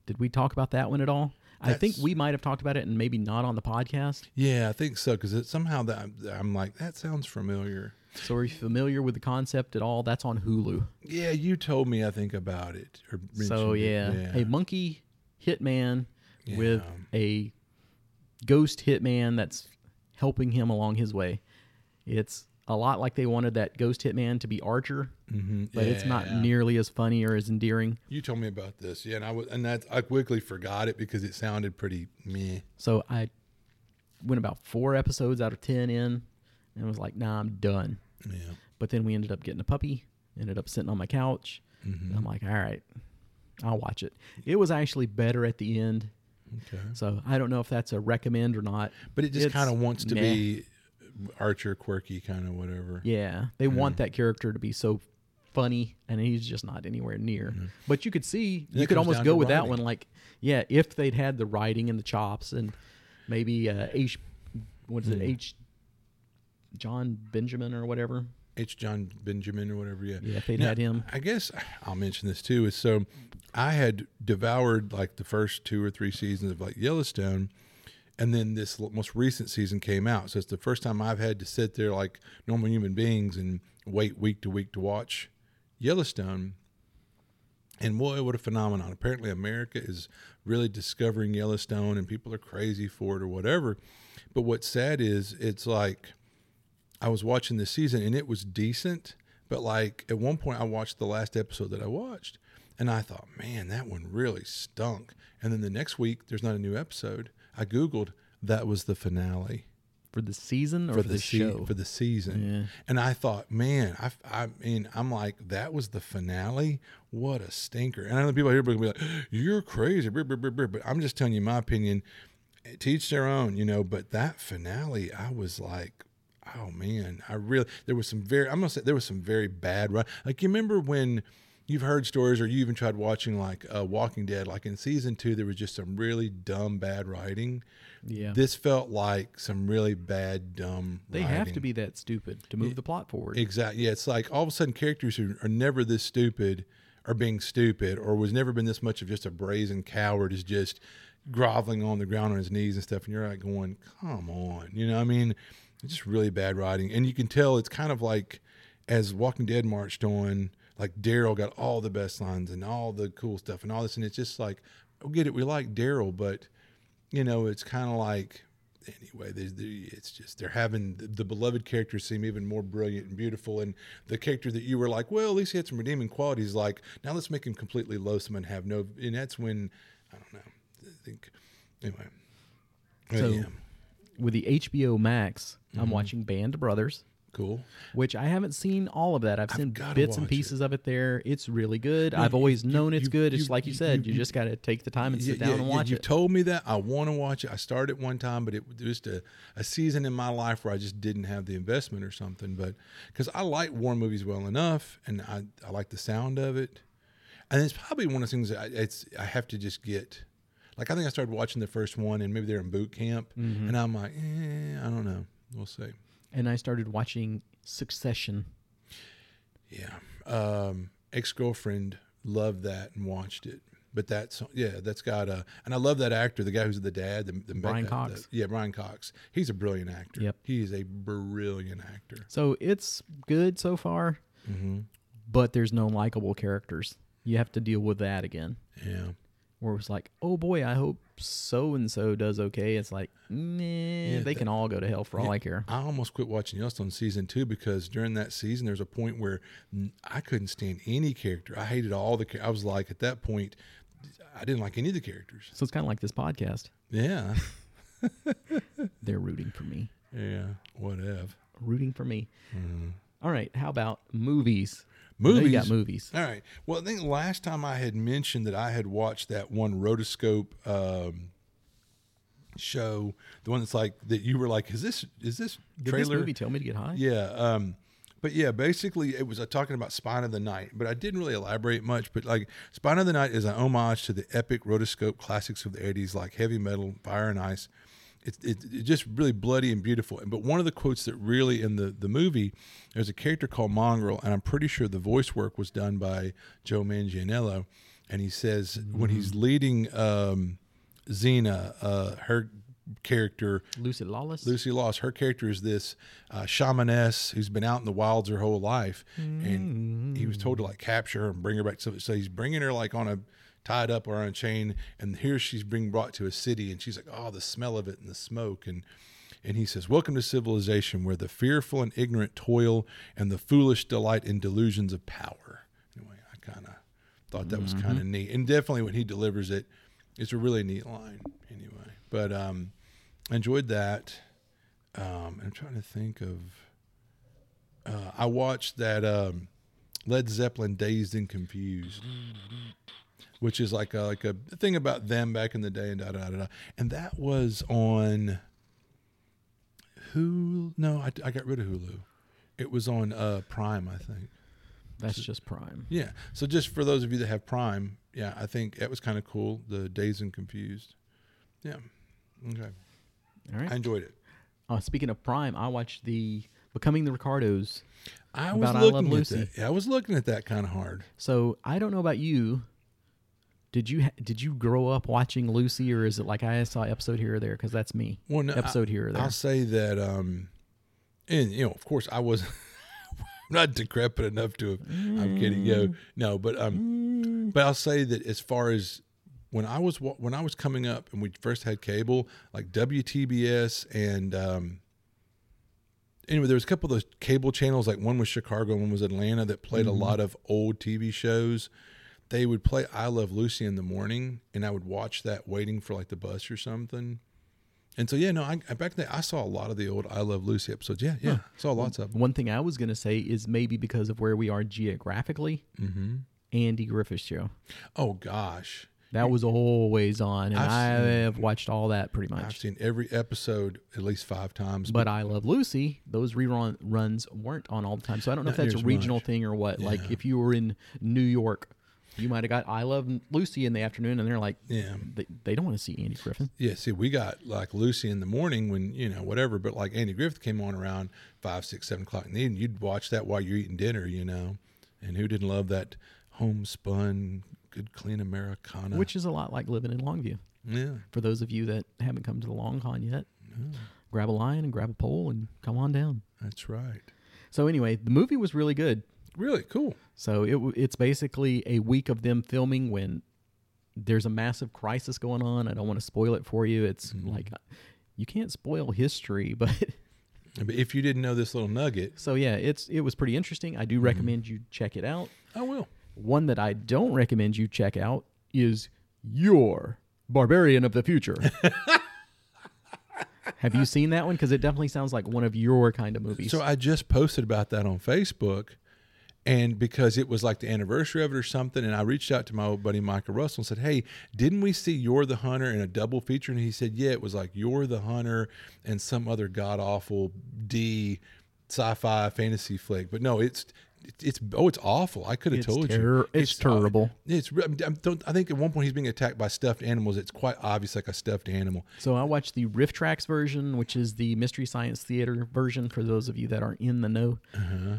Speaker 2: Did we talk about that one at all? I think we might have talked about it and maybe not on the podcast.
Speaker 1: yeah, I think so because it somehow that I'm like that sounds familiar.
Speaker 2: So are you familiar with the concept at all? That's on Hulu.
Speaker 1: Yeah, you told me I think about it. Or
Speaker 2: So
Speaker 1: mentioned it.
Speaker 2: yeah, a monkey hitman with a ghost hitman that's helping him along his way. It's a lot like they wanted that ghost hitman to be Archer,
Speaker 1: Mhm.
Speaker 2: but it's not nearly as funny or as endearing.
Speaker 1: You told me about this, yeah, and I was, and that I quickly forgot it because it sounded pretty meh.
Speaker 2: So I went about four episodes out of ten in, and was like, "Nah, I'm done."
Speaker 1: Yeah,
Speaker 2: But then we ended up getting a puppy. Ended up sitting on my couch.
Speaker 1: Mm-hmm.
Speaker 2: I'm like, "All right, I'll watch it." It was actually better at the end.
Speaker 1: okay,
Speaker 2: So I don't know if that's a recommend or not.
Speaker 1: but it just kind of wants to
Speaker 2: meh.
Speaker 1: be Archer quirky, kind of whatever.
Speaker 2: Yeah, they want that character to be so funny, and he's just not anywhere near. But you could see,
Speaker 1: And
Speaker 2: you could almost go with that one. Like, yeah, if they'd had the writing and the chops, and maybe uh, H, what is it. H, Jon Benjamin or whatever.
Speaker 1: H. Jon Benjamin or whatever. Yeah,
Speaker 2: Yeah, if they'd
Speaker 1: Now,
Speaker 2: had him.
Speaker 1: I guess I'll mention this too. Is so I had devoured like the first two or three seasons of like Yellowstone, and then this most recent season came out. So it's the first time I've had to sit there like normal human beings and wait week to week to watch Yellowstone. And boy, what a phenomenon! Apparently, America is really discovering Yellowstone, and people are crazy for it or whatever. But what's sad is it's like I was watching this season and it was decent, but like at one point I watched the last episode that I watched and I thought, man, that one really stunk. And then the next week there's not a new episode. I googled that was the finale
Speaker 2: For the season or
Speaker 1: for
Speaker 2: for,
Speaker 1: the,
Speaker 2: the,
Speaker 1: se-
Speaker 2: show?
Speaker 1: for the season.
Speaker 2: Yeah.
Speaker 1: And I thought, man, I, I mean, I'm like, that was the finale. What a stinker! And I know people here will be like, "You're crazy," but I'm just telling you my opinion. Teach their own, you know. But that finale, I was like, oh man, I really there was some very I'm gonna say there was some very bad ri- like you remember when you've heard stories or you even tried watching like uh, Walking Dead like in season two there was just some really dumb bad writing.
Speaker 2: yeah.
Speaker 1: This felt like some really bad dumb.
Speaker 2: they have to be that stupid to move the plot forward.
Speaker 1: exactly. Yeah, it's like all of a sudden characters who are never this stupid are being stupid or was never been this much of just a brazen coward is just groveling on the ground on his knees and stuff and you're like going come on you know i mean it's just really bad writing and you can tell it's kind of like as walking dead marched on like daryl got all the best lines and all the cool stuff and all this. And it's just like we get it we like daryl but you know it's kind of like anyway they, they, it's just they're having the, the beloved characters seem even more brilliant and beautiful. And the character that you were like well at least he had some redeeming qualities like now let's make him completely loathsome and have no and that's when i don't know i think anyway.
Speaker 2: So-
Speaker 1: yeah.
Speaker 2: With the HBO Max,
Speaker 1: Mm-hmm.
Speaker 2: I'm watching Band Brothers.
Speaker 1: cool
Speaker 2: which I haven't seen all of that. I've seen
Speaker 1: gotta
Speaker 2: bits and pieces of it there. It's really good. I've always
Speaker 1: you-
Speaker 2: known it's
Speaker 1: you-
Speaker 2: good. It's like you said, you, just got to take the time and sit down and watch
Speaker 1: you
Speaker 2: it.
Speaker 1: You told me that i want to watch it i started one time but it was just a, a season in my life where i just didn't have the investment or something but because i like war movies well enough and I, I like the sound of it and it's probably one of the things that I, it's i have to just get like i think i started watching the first one and maybe they're in boot camp
Speaker 2: Mm-hmm.
Speaker 1: and i'm like eh, i don't know we'll see
Speaker 2: and I started watching Succession.
Speaker 1: yeah um ex-girlfriend loved that and watched it but that's yeah that's got a and i love that actor the guy who's the dad the, the
Speaker 2: Brian
Speaker 1: the-
Speaker 2: Cox.
Speaker 1: the- yeah brian cox he's a brilliant actor
Speaker 2: Yep.
Speaker 1: he is a brilliant actor
Speaker 2: So it's good so far,
Speaker 1: mm-hmm.
Speaker 2: but there's no likable characters. You have to deal with that again.
Speaker 1: yeah
Speaker 2: Where it's like, oh boy, I hope so and so does okay. It's like, nah,
Speaker 1: Yeah,
Speaker 2: they
Speaker 1: that-
Speaker 2: can all go to hell for all I care.
Speaker 1: I almost quit watching Yellowstone season two because during that season, there's a point where I couldn't stand any character. I hated all the. I was like, at that point, I didn't like any of the characters.
Speaker 2: So it's kind of like this podcast.
Speaker 1: Yeah, [LAUGHS]
Speaker 2: They're rooting for me.
Speaker 1: yeah, whatever.
Speaker 2: rooting for me. Mm-hmm. All right, how about movies? I know
Speaker 1: Movies.
Speaker 2: You got movies.
Speaker 1: All right. Well, I think last time I had mentioned that I had watched that one rotoscope um, show, the one that's like that you were like, is this is this
Speaker 2: Did
Speaker 1: trailer?
Speaker 2: this movie tell me to get high?
Speaker 1: Yeah. Um, but yeah, basically it was uh, talking about Spine of the Night, but I didn't really elaborate much. But like Spine of the Night is an homage to the epic rotoscope classics of the 80s, like Heavy Metal, Fire and Ice. It's it, it's just really bloody and beautiful. But one of the quotes that really in the, the movie, there's a character called Mongrel, and I'm pretty sure the voice work was done by Joe Manganiello. And he says when he's leading um, Xena, uh, her character
Speaker 2: Lucy Lawless.
Speaker 1: Lucy Lawless. her character is this uh, shamaness who's been out in the wilds her whole life, and he was told to like capture her and bring her back. So, so he's bringing her like on a tied up or on a chain, and here she's being brought to a city, and she's like, oh, the smell of it and the smoke, and and he says, "Welcome to civilization, where the fearful and ignorant toil, and the foolish delight in delusions of power." Anyway, I kind of thought that was kind of neat, and definitely when he delivers it, it's a really neat line. Anyway, but um, I enjoyed that. Um, I'm trying to think of. Uh, I watched that um, Led Zeppelin "Dazed and Confused," [LAUGHS] which is like a, like a thing about them back in the day, and da da da da. And that was on Hulu. No, I, I got rid of Hulu. It was on uh, Prime, I think.
Speaker 2: That's just Prime.
Speaker 1: Yeah. So just for those of you that have Prime, yeah, I think that was kind of cool. The Dazed and Confused. Yeah. Okay.
Speaker 2: All right.
Speaker 1: I enjoyed it.
Speaker 2: Uh, speaking of Prime, I watched the Becoming the Ricardos.
Speaker 1: I was
Speaker 2: About I Love
Speaker 1: looking
Speaker 2: Lucy.
Speaker 1: at that. Yeah, I was looking at that kind of hard.
Speaker 2: So I don't know about you. Did you did you grow up watching Lucy, or is it like I saw episode here or there? Because that's me.
Speaker 1: Well, no,
Speaker 2: episode here or there.
Speaker 1: I'll say that, um, and you know, of course, I was [LAUGHS] not decrepit enough to. Have, I'm kidding, yo, no, but um, but I'll say that as far as when I was when I was coming up and we first had cable, like WTBS and um, anyway, there was a couple of those cable channels, like one was Chicago, one was Atlanta, that played a lot of old TV shows. They would play I Love Lucy in the morning, and I would watch that waiting for like the bus or something. And so yeah, no, I, back then I saw a lot of the old I Love Lucy episodes. Yeah, yeah, saw lots of them.
Speaker 2: One thing I was going to say is maybe because of where we are geographically,
Speaker 1: Mm-hmm.
Speaker 2: Andy Griffith Show.
Speaker 1: Oh gosh,
Speaker 2: That was always on, and
Speaker 1: I've
Speaker 2: I
Speaker 1: seen-
Speaker 2: have watched all that pretty much.
Speaker 1: I've seen every episode at least five times.
Speaker 2: But I Love Lucy, those rerun runs weren't on all the time. So I don't know if that's a regional
Speaker 1: much.
Speaker 2: thing or what. Like if you were in New York, you might have got I Love Lucy in the afternoon, and they're like,
Speaker 1: yeah,
Speaker 2: they, they don't want to see Andy Griffith.
Speaker 1: yeah. See, we got like Lucy in the morning when you know whatever, but like Andy Griffith came on around five, six, seven o'clock in the evening. You'd watch that while you're eating dinner, you know. And who didn't love that homespun, good, clean Americana?
Speaker 2: which is a lot like living in Longview.
Speaker 1: yeah,
Speaker 2: For those of you that haven't come to the Long Con yet, grab a line and grab a pole and come on down.
Speaker 1: that's right.
Speaker 2: So anyway, the movie was really good.
Speaker 1: Really cool.
Speaker 2: So it it's basically a week of them filming when there's a massive crisis going on. I don't want to spoil it for you. It's mm-hmm. like uh, you can't spoil history, [LAUGHS] but
Speaker 1: But if you didn't know this little nugget,
Speaker 2: so yeah, it's it was pretty interesting. I do mm-hmm. recommend you check it out.
Speaker 1: I will.
Speaker 2: One that I don't recommend you check out is Yor Barbarian of the Future. [LAUGHS] Have you seen that one? Because it definitely sounds like one of your kind of movies.
Speaker 1: So I just posted about that on Facebook, and because it was like the anniversary of it or something, and I reached out to my old buddy Michael Russell and said, "Hey, didn't we see Yor the Hunter in a double feature?" And he said, "Yeah, it was like Yor the Hunter and some other god awful D sci-fi fantasy flick." But no, it's it's oh, it's awful. I could have told you,
Speaker 2: it's
Speaker 1: uh,
Speaker 2: terrible.
Speaker 1: it's re- I don't. I think at one point he's being attacked by stuffed animals. It's quite obvious, like a stuffed animal.
Speaker 2: So I watched the Riff Tracks version, which is the Mystery Science Theater version for those of you that aren't in the know.
Speaker 1: Uh-huh.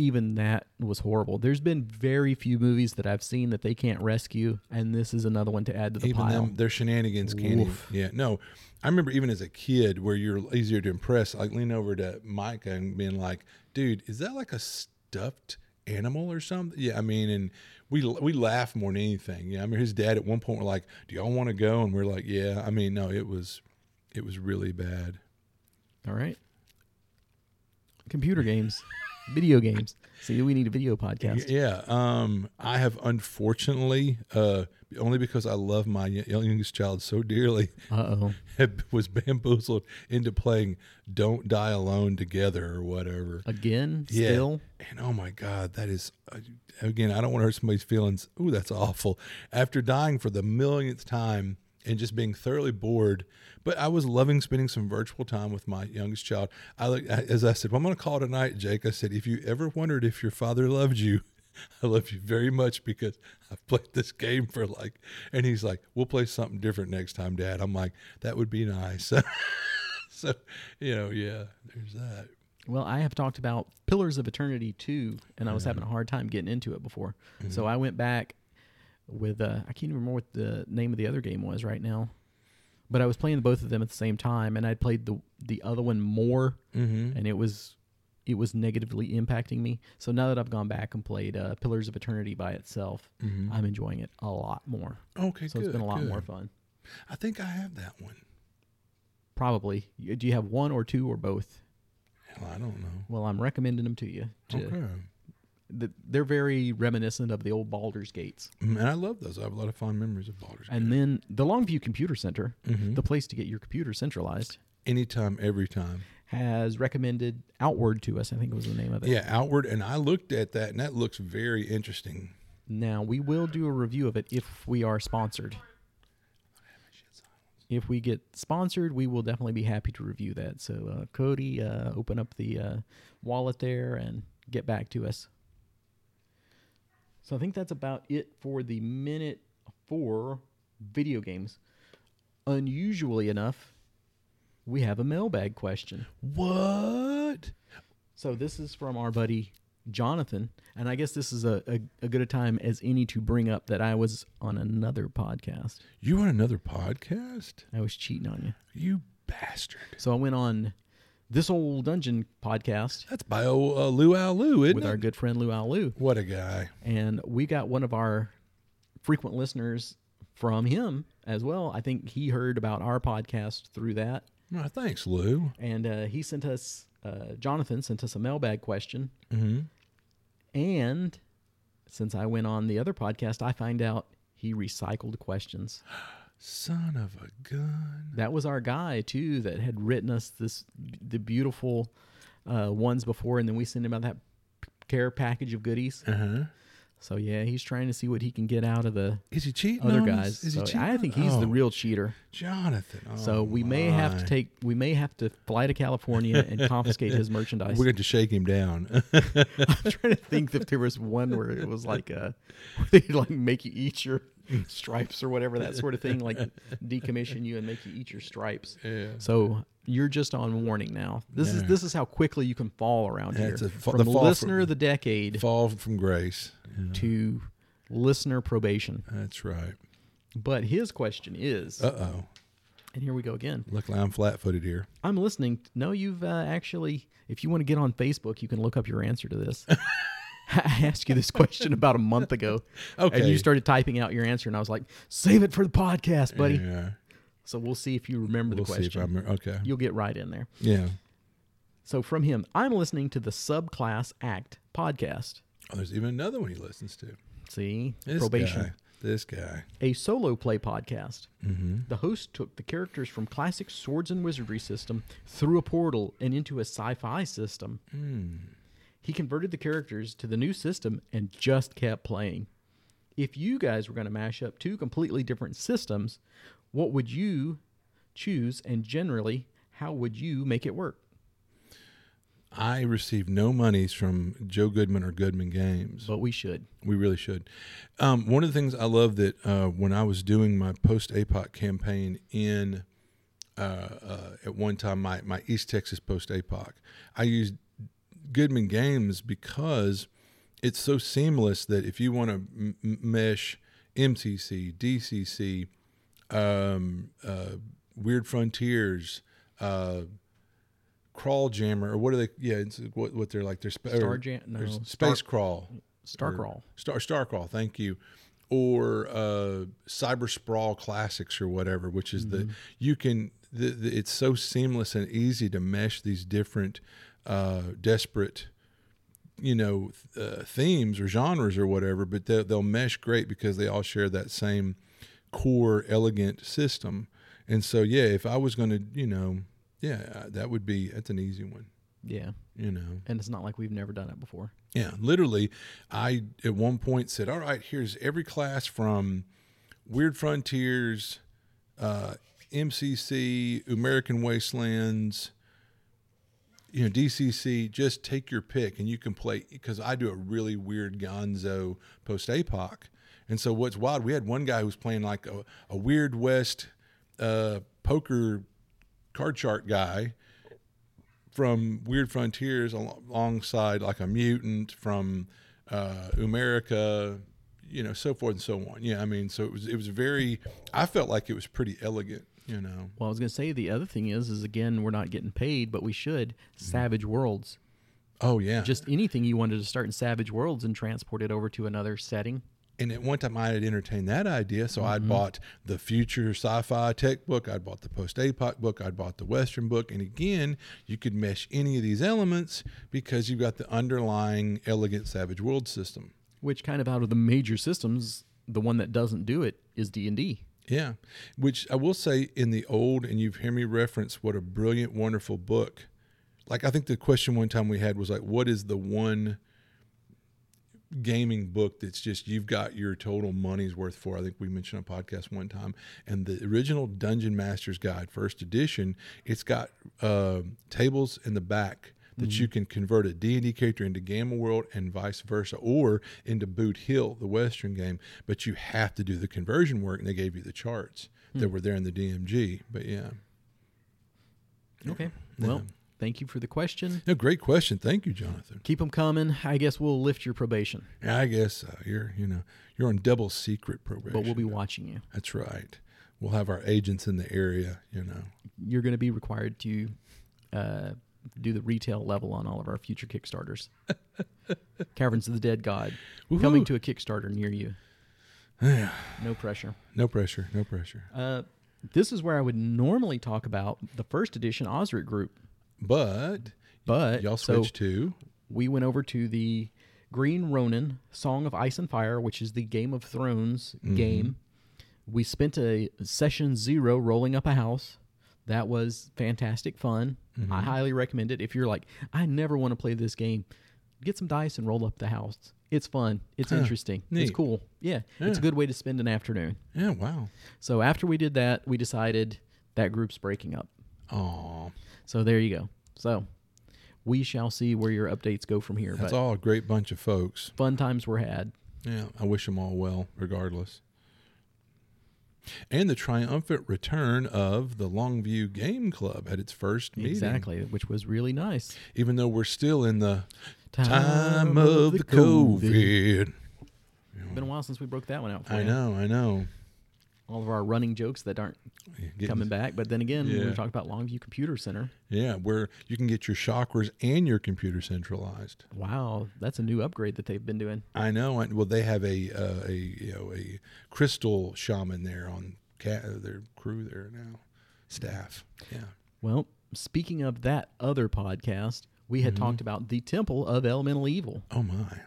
Speaker 2: Even that was horrible. There's been very few movies that I've seen that they can't rescue, and this is another one to add to the
Speaker 1: even
Speaker 2: pile.
Speaker 1: them their shenanigans can't even, yeah no i remember even as a kid where you're easier to impress like lean over to micah and being like dude is that like a stuffed animal or something yeah i mean and we we laugh more than anything yeah i mean his dad at one point were like do y'all want to go and we're like yeah i mean no it was it was really bad
Speaker 2: All right. Computer games. Video games. See, we need a video podcast.
Speaker 1: Yeah. Um, I have unfortunately, uh, only because I love my youngest child so dearly,
Speaker 2: Uh oh. [LAUGHS]
Speaker 1: have, was bamboozled into playing "Don't Die Alone" together or whatever.
Speaker 2: Again,
Speaker 1: Yeah.
Speaker 2: still.
Speaker 1: And oh my God, that is uh, again. I don't want to hurt somebody's feelings. Ooh, that's awful. After dying for the millionth time and just being thoroughly bored, but I was loving spending some virtual time with my youngest child. I look as I said, well, I'm going to call tonight, Jake. I said, if you ever wondered if your father loved you. [LAUGHS] I love you very much because I've played this game for like, and he's like, we'll play something different next time, Dad. I'm like, that would be nice. [LAUGHS] so, you know, yeah, there's that.
Speaker 2: Well, I have talked about Pillars of Eternity too, and I was having a hard time getting into it before. So mm-hmm. I went back with, uh, I can't even remember what the name of the other game was right now. But I was playing both of them at the same time, and I'd played the the other one more,
Speaker 1: Mm-hmm.
Speaker 2: and it was it was negatively impacting me. So now that I've gone back and played uh, Pillars of Eternity by itself,
Speaker 1: Mm-hmm.
Speaker 2: I'm enjoying it a lot more.
Speaker 1: Okay,
Speaker 2: So
Speaker 1: good.
Speaker 2: it's been a lot
Speaker 1: good.
Speaker 2: more fun.
Speaker 1: I think I have that one.
Speaker 2: Probably. Do you have one or two or both?
Speaker 1: Hell, I don't know.
Speaker 2: Well, I'm recommending them to you. to-
Speaker 1: Okay.
Speaker 2: Th- they're very reminiscent of the old Baldur's Gates.
Speaker 1: Mm, And I love those. I have a lot of fond memories of Baldur's
Speaker 2: And then the Longview Computer Center.
Speaker 1: Mhm.
Speaker 2: the place to get your computer centralized,
Speaker 1: anytime, every time.
Speaker 2: has recommended Outward to us. I think was the name of it.
Speaker 1: Yeah, outward. And I looked at that, and that looks very interesting.
Speaker 2: Now we will do a review of it if we are sponsored. If we get sponsored, we will definitely be happy to review that. So uh, Cody, uh, open up the uh, wallet there and get back to us. So I think that's about it for the minute for video games. Unusually enough, we have a mailbag question.
Speaker 1: What?
Speaker 2: So this is from our buddy Jonathan, and I guess this is a, a, a good a time as any to bring up that I was on another podcast.
Speaker 1: You on another podcast?
Speaker 2: I was cheating on you.
Speaker 1: You bastard.
Speaker 2: So I went on this old dungeon podcast
Speaker 1: That's by uh, Lou Al Lou, isn't
Speaker 2: with
Speaker 1: it?
Speaker 2: our good friend Lou Al Lou,
Speaker 1: what a guy.
Speaker 2: and we got one of our frequent listeners from him as well. I think he heard about our podcast through that,
Speaker 1: Oh, thanks, Lou.
Speaker 2: and uh, he sent us. Uh, Jonathan sent us a mailbag question,
Speaker 1: Mm-hmm.
Speaker 2: and since I went on the other podcast, I find out he recycled questions. [GASPS]
Speaker 1: Son of a gun.
Speaker 2: That was our guy too that had written us this the beautiful uh, ones before, and then we sent him out that care package of goodies.
Speaker 1: Uh huh.
Speaker 2: So yeah, he's trying to see what he can get out of the
Speaker 1: Is he cheating?
Speaker 2: other guys.
Speaker 1: Is
Speaker 2: So
Speaker 1: he cheating?
Speaker 2: I think he's
Speaker 1: oh,
Speaker 2: the real cheater.
Speaker 1: Jonathan. Oh,
Speaker 2: so we may have to take we may have to fly to California and [LAUGHS] confiscate his merchandise.
Speaker 1: We're going to shake him down. [LAUGHS]
Speaker 2: I'm trying to think if there was one where it was like uh [LAUGHS] where they'd like make you eat your [LAUGHS] stripes or whatever that sort of thing, like [LAUGHS] decommission you and make you eat your stripes.
Speaker 1: yeah.
Speaker 2: So you're just on warning now. This is this is how quickly you can fall around
Speaker 1: Yeah,
Speaker 2: here.
Speaker 1: a
Speaker 2: from listener
Speaker 1: from-
Speaker 2: of the decade
Speaker 1: Fall from grace. Yeah,
Speaker 2: to listener probation.
Speaker 1: that's right.
Speaker 2: But his question is,
Speaker 1: Uh oh.
Speaker 2: and here we go again.
Speaker 1: Luckily, I'm flat footed here.
Speaker 2: I'm listening. No, you've uh, actually, if you want to get on Facebook, you can look up your answer to this. [LAUGHS] [LAUGHS] I asked you this question about a month ago.
Speaker 1: Okay. [LAUGHS]
Speaker 2: And you started typing out your answer, and I was like, save it for the podcast, buddy.
Speaker 1: Yeah.
Speaker 2: So we'll see if you remember
Speaker 1: We'll
Speaker 2: the
Speaker 1: see if
Speaker 2: question.
Speaker 1: Okay.
Speaker 2: You'll get right in there.
Speaker 1: Yeah.
Speaker 2: So from him, I'm listening to the Subclass Act podcast.
Speaker 1: Oh, there's even another one he listens to.
Speaker 2: See,
Speaker 1: This
Speaker 2: probation.
Speaker 1: guy. This guy.
Speaker 2: A solo play podcast.
Speaker 1: Mm-hmm.
Speaker 2: The host took the characters from classic swords and wizardry system through a portal and into a sci-fi system.
Speaker 1: Mm.
Speaker 2: He converted the characters to the new system and just kept playing. If you guys were going to mash up two completely different systems, what would you choose and generally how would you make it work?
Speaker 1: I receive no monies from Joe Goodman or Goodman Games.
Speaker 2: But we should.
Speaker 1: We really should. Um, one of the things I love that uh, when I was doing my post APOC campaign in uh, uh, at one time my, my East Texas post APOC, I used Goodman Games because it's so seamless that if you want to m- mesh MCC, DCC, um, uh, Weird Frontiers, uh, Crawljammer, or what are they? Yeah, it's what what they're like. They're spa-
Speaker 2: Star Jam- no,
Speaker 1: or
Speaker 2: Star-
Speaker 1: Space Crawl.
Speaker 2: Starcrawl.
Speaker 1: Star Starcrawl, thank you. Or uh, Cyber Sprawl Classics or whatever, which is the you can. The, the, it's so seamless and easy to mesh these different uh, desperate you know uh, themes or genres or whatever, but they'll, they'll mesh great because they all share that same core elegant system. And so, yeah, if I was going to, you know, yeah, that would be that's an easy one.
Speaker 2: Yeah,
Speaker 1: You know,
Speaker 2: and it's not like we've never done it before.
Speaker 1: yeah, literally, I at one point said, "All right, here's every class from Weird Frontiers, uh, MCC, American Wastelands, you know, DCC. Just take your pick, and you can play." Because I do a really weird Gonzo post apoc, and so what's wild? We had one guy who was playing like a, a Weird West uh, poker card chart guy from Weird Frontiers al- alongside like a mutant from uh, Umerica, you know, so forth and so on. Yeah, I mean, so it was it was very. I felt like it was pretty elegant, you know.
Speaker 2: Well, I was going to say the other thing is, is again, we're not getting paid, but we should. Mm-hmm. Savage Worlds.
Speaker 1: Oh yeah,
Speaker 2: Just anything you wanted to start in Savage Worlds and transport it over to another setting.
Speaker 1: and at one time I had entertained that idea, so I'd mm-hmm. bought the future sci-fi tech book, I'd bought the post-apoc book, I'd bought the western book, and again, you could mesh any of these elements because you've got the underlying elegant Savage World system.
Speaker 2: Which kind of out of the major systems, the one that doesn't do it is D and D.
Speaker 1: Yeah, which I will say in the old, and you've heard me reference what a brilliant, wonderful book. Like I think the question one time we had was like, what is the one gaming book that's just you've got your total money's worth for? I think we mentioned on a podcast one time, and the original Dungeon Master's Guide, first edition, it's got uh, tables in the back that you can convert a D&D character into Gamma World and vice versa, or into Boot Hill, the Western game. But you have to do the conversion work, and they gave you the charts that were there in the DMG. But yeah,
Speaker 2: Okay. Well, thank you for the question.
Speaker 1: no, great question. Thank you, Jonathan.
Speaker 2: Keep them coming. I guess we'll lift your probation,
Speaker 1: Yeah, I guess uh, you're you know you're on double secret probation.
Speaker 2: but we'll be watching you.
Speaker 1: That's right. We'll have our agents in the area. You know.
Speaker 2: You're going to be required to uh, do the retail level on all of our future Kickstarters. [LAUGHS] Caverns of the Dead God coming to a Kickstarter near you. No pressure.
Speaker 1: No pressure. No pressure.
Speaker 2: Uh, this is where I would normally talk about the first edition Osric group,
Speaker 1: But
Speaker 2: but
Speaker 1: y'all
Speaker 2: so
Speaker 1: switched to
Speaker 2: we went over to the Green Ronin Song of Ice and Fire, which is the Game of Thrones game. We spent a session zero rolling up a house. That was fantastic fun. I mm-hmm. highly recommend it. If you're like, I never want to play this game, get some dice and roll up the house. It's fun. It's interesting. It's cool. Yeah, it's a good way to spend an afternoon.
Speaker 1: yeah. Wow.
Speaker 2: So after we did that, we decided that group's breaking up.
Speaker 1: Oh,
Speaker 2: So there you go. So we shall see where your updates go from here.
Speaker 1: that's all a great bunch of folks.
Speaker 2: fun times were had.
Speaker 1: Yeah, I wish them all well, regardless. And the triumphant return of the Longview Game Club at its first meeting.
Speaker 2: Exactly, which was really nice.
Speaker 1: Even though we're still in the time, of the COVID. COVID.
Speaker 2: It's been a while since we broke that one out. For
Speaker 1: I
Speaker 2: you.
Speaker 1: know, I know.
Speaker 2: All of our running jokes that aren't
Speaker 1: Getting-
Speaker 2: coming back. But then again, we
Speaker 1: Yeah.
Speaker 2: were talking about Longview Computer Center.
Speaker 1: Yeah, where you can get your chakras and your computer centralized.
Speaker 2: Wow, that's a new upgrade that they've been doing.
Speaker 1: I know. Well, they have a uh, a you know a crystal shaman there on ca- their crew there now, staff. Yeah.
Speaker 2: Well, speaking of that other podcast, we had talked about the Temple of Elemental Evil.
Speaker 1: Oh my.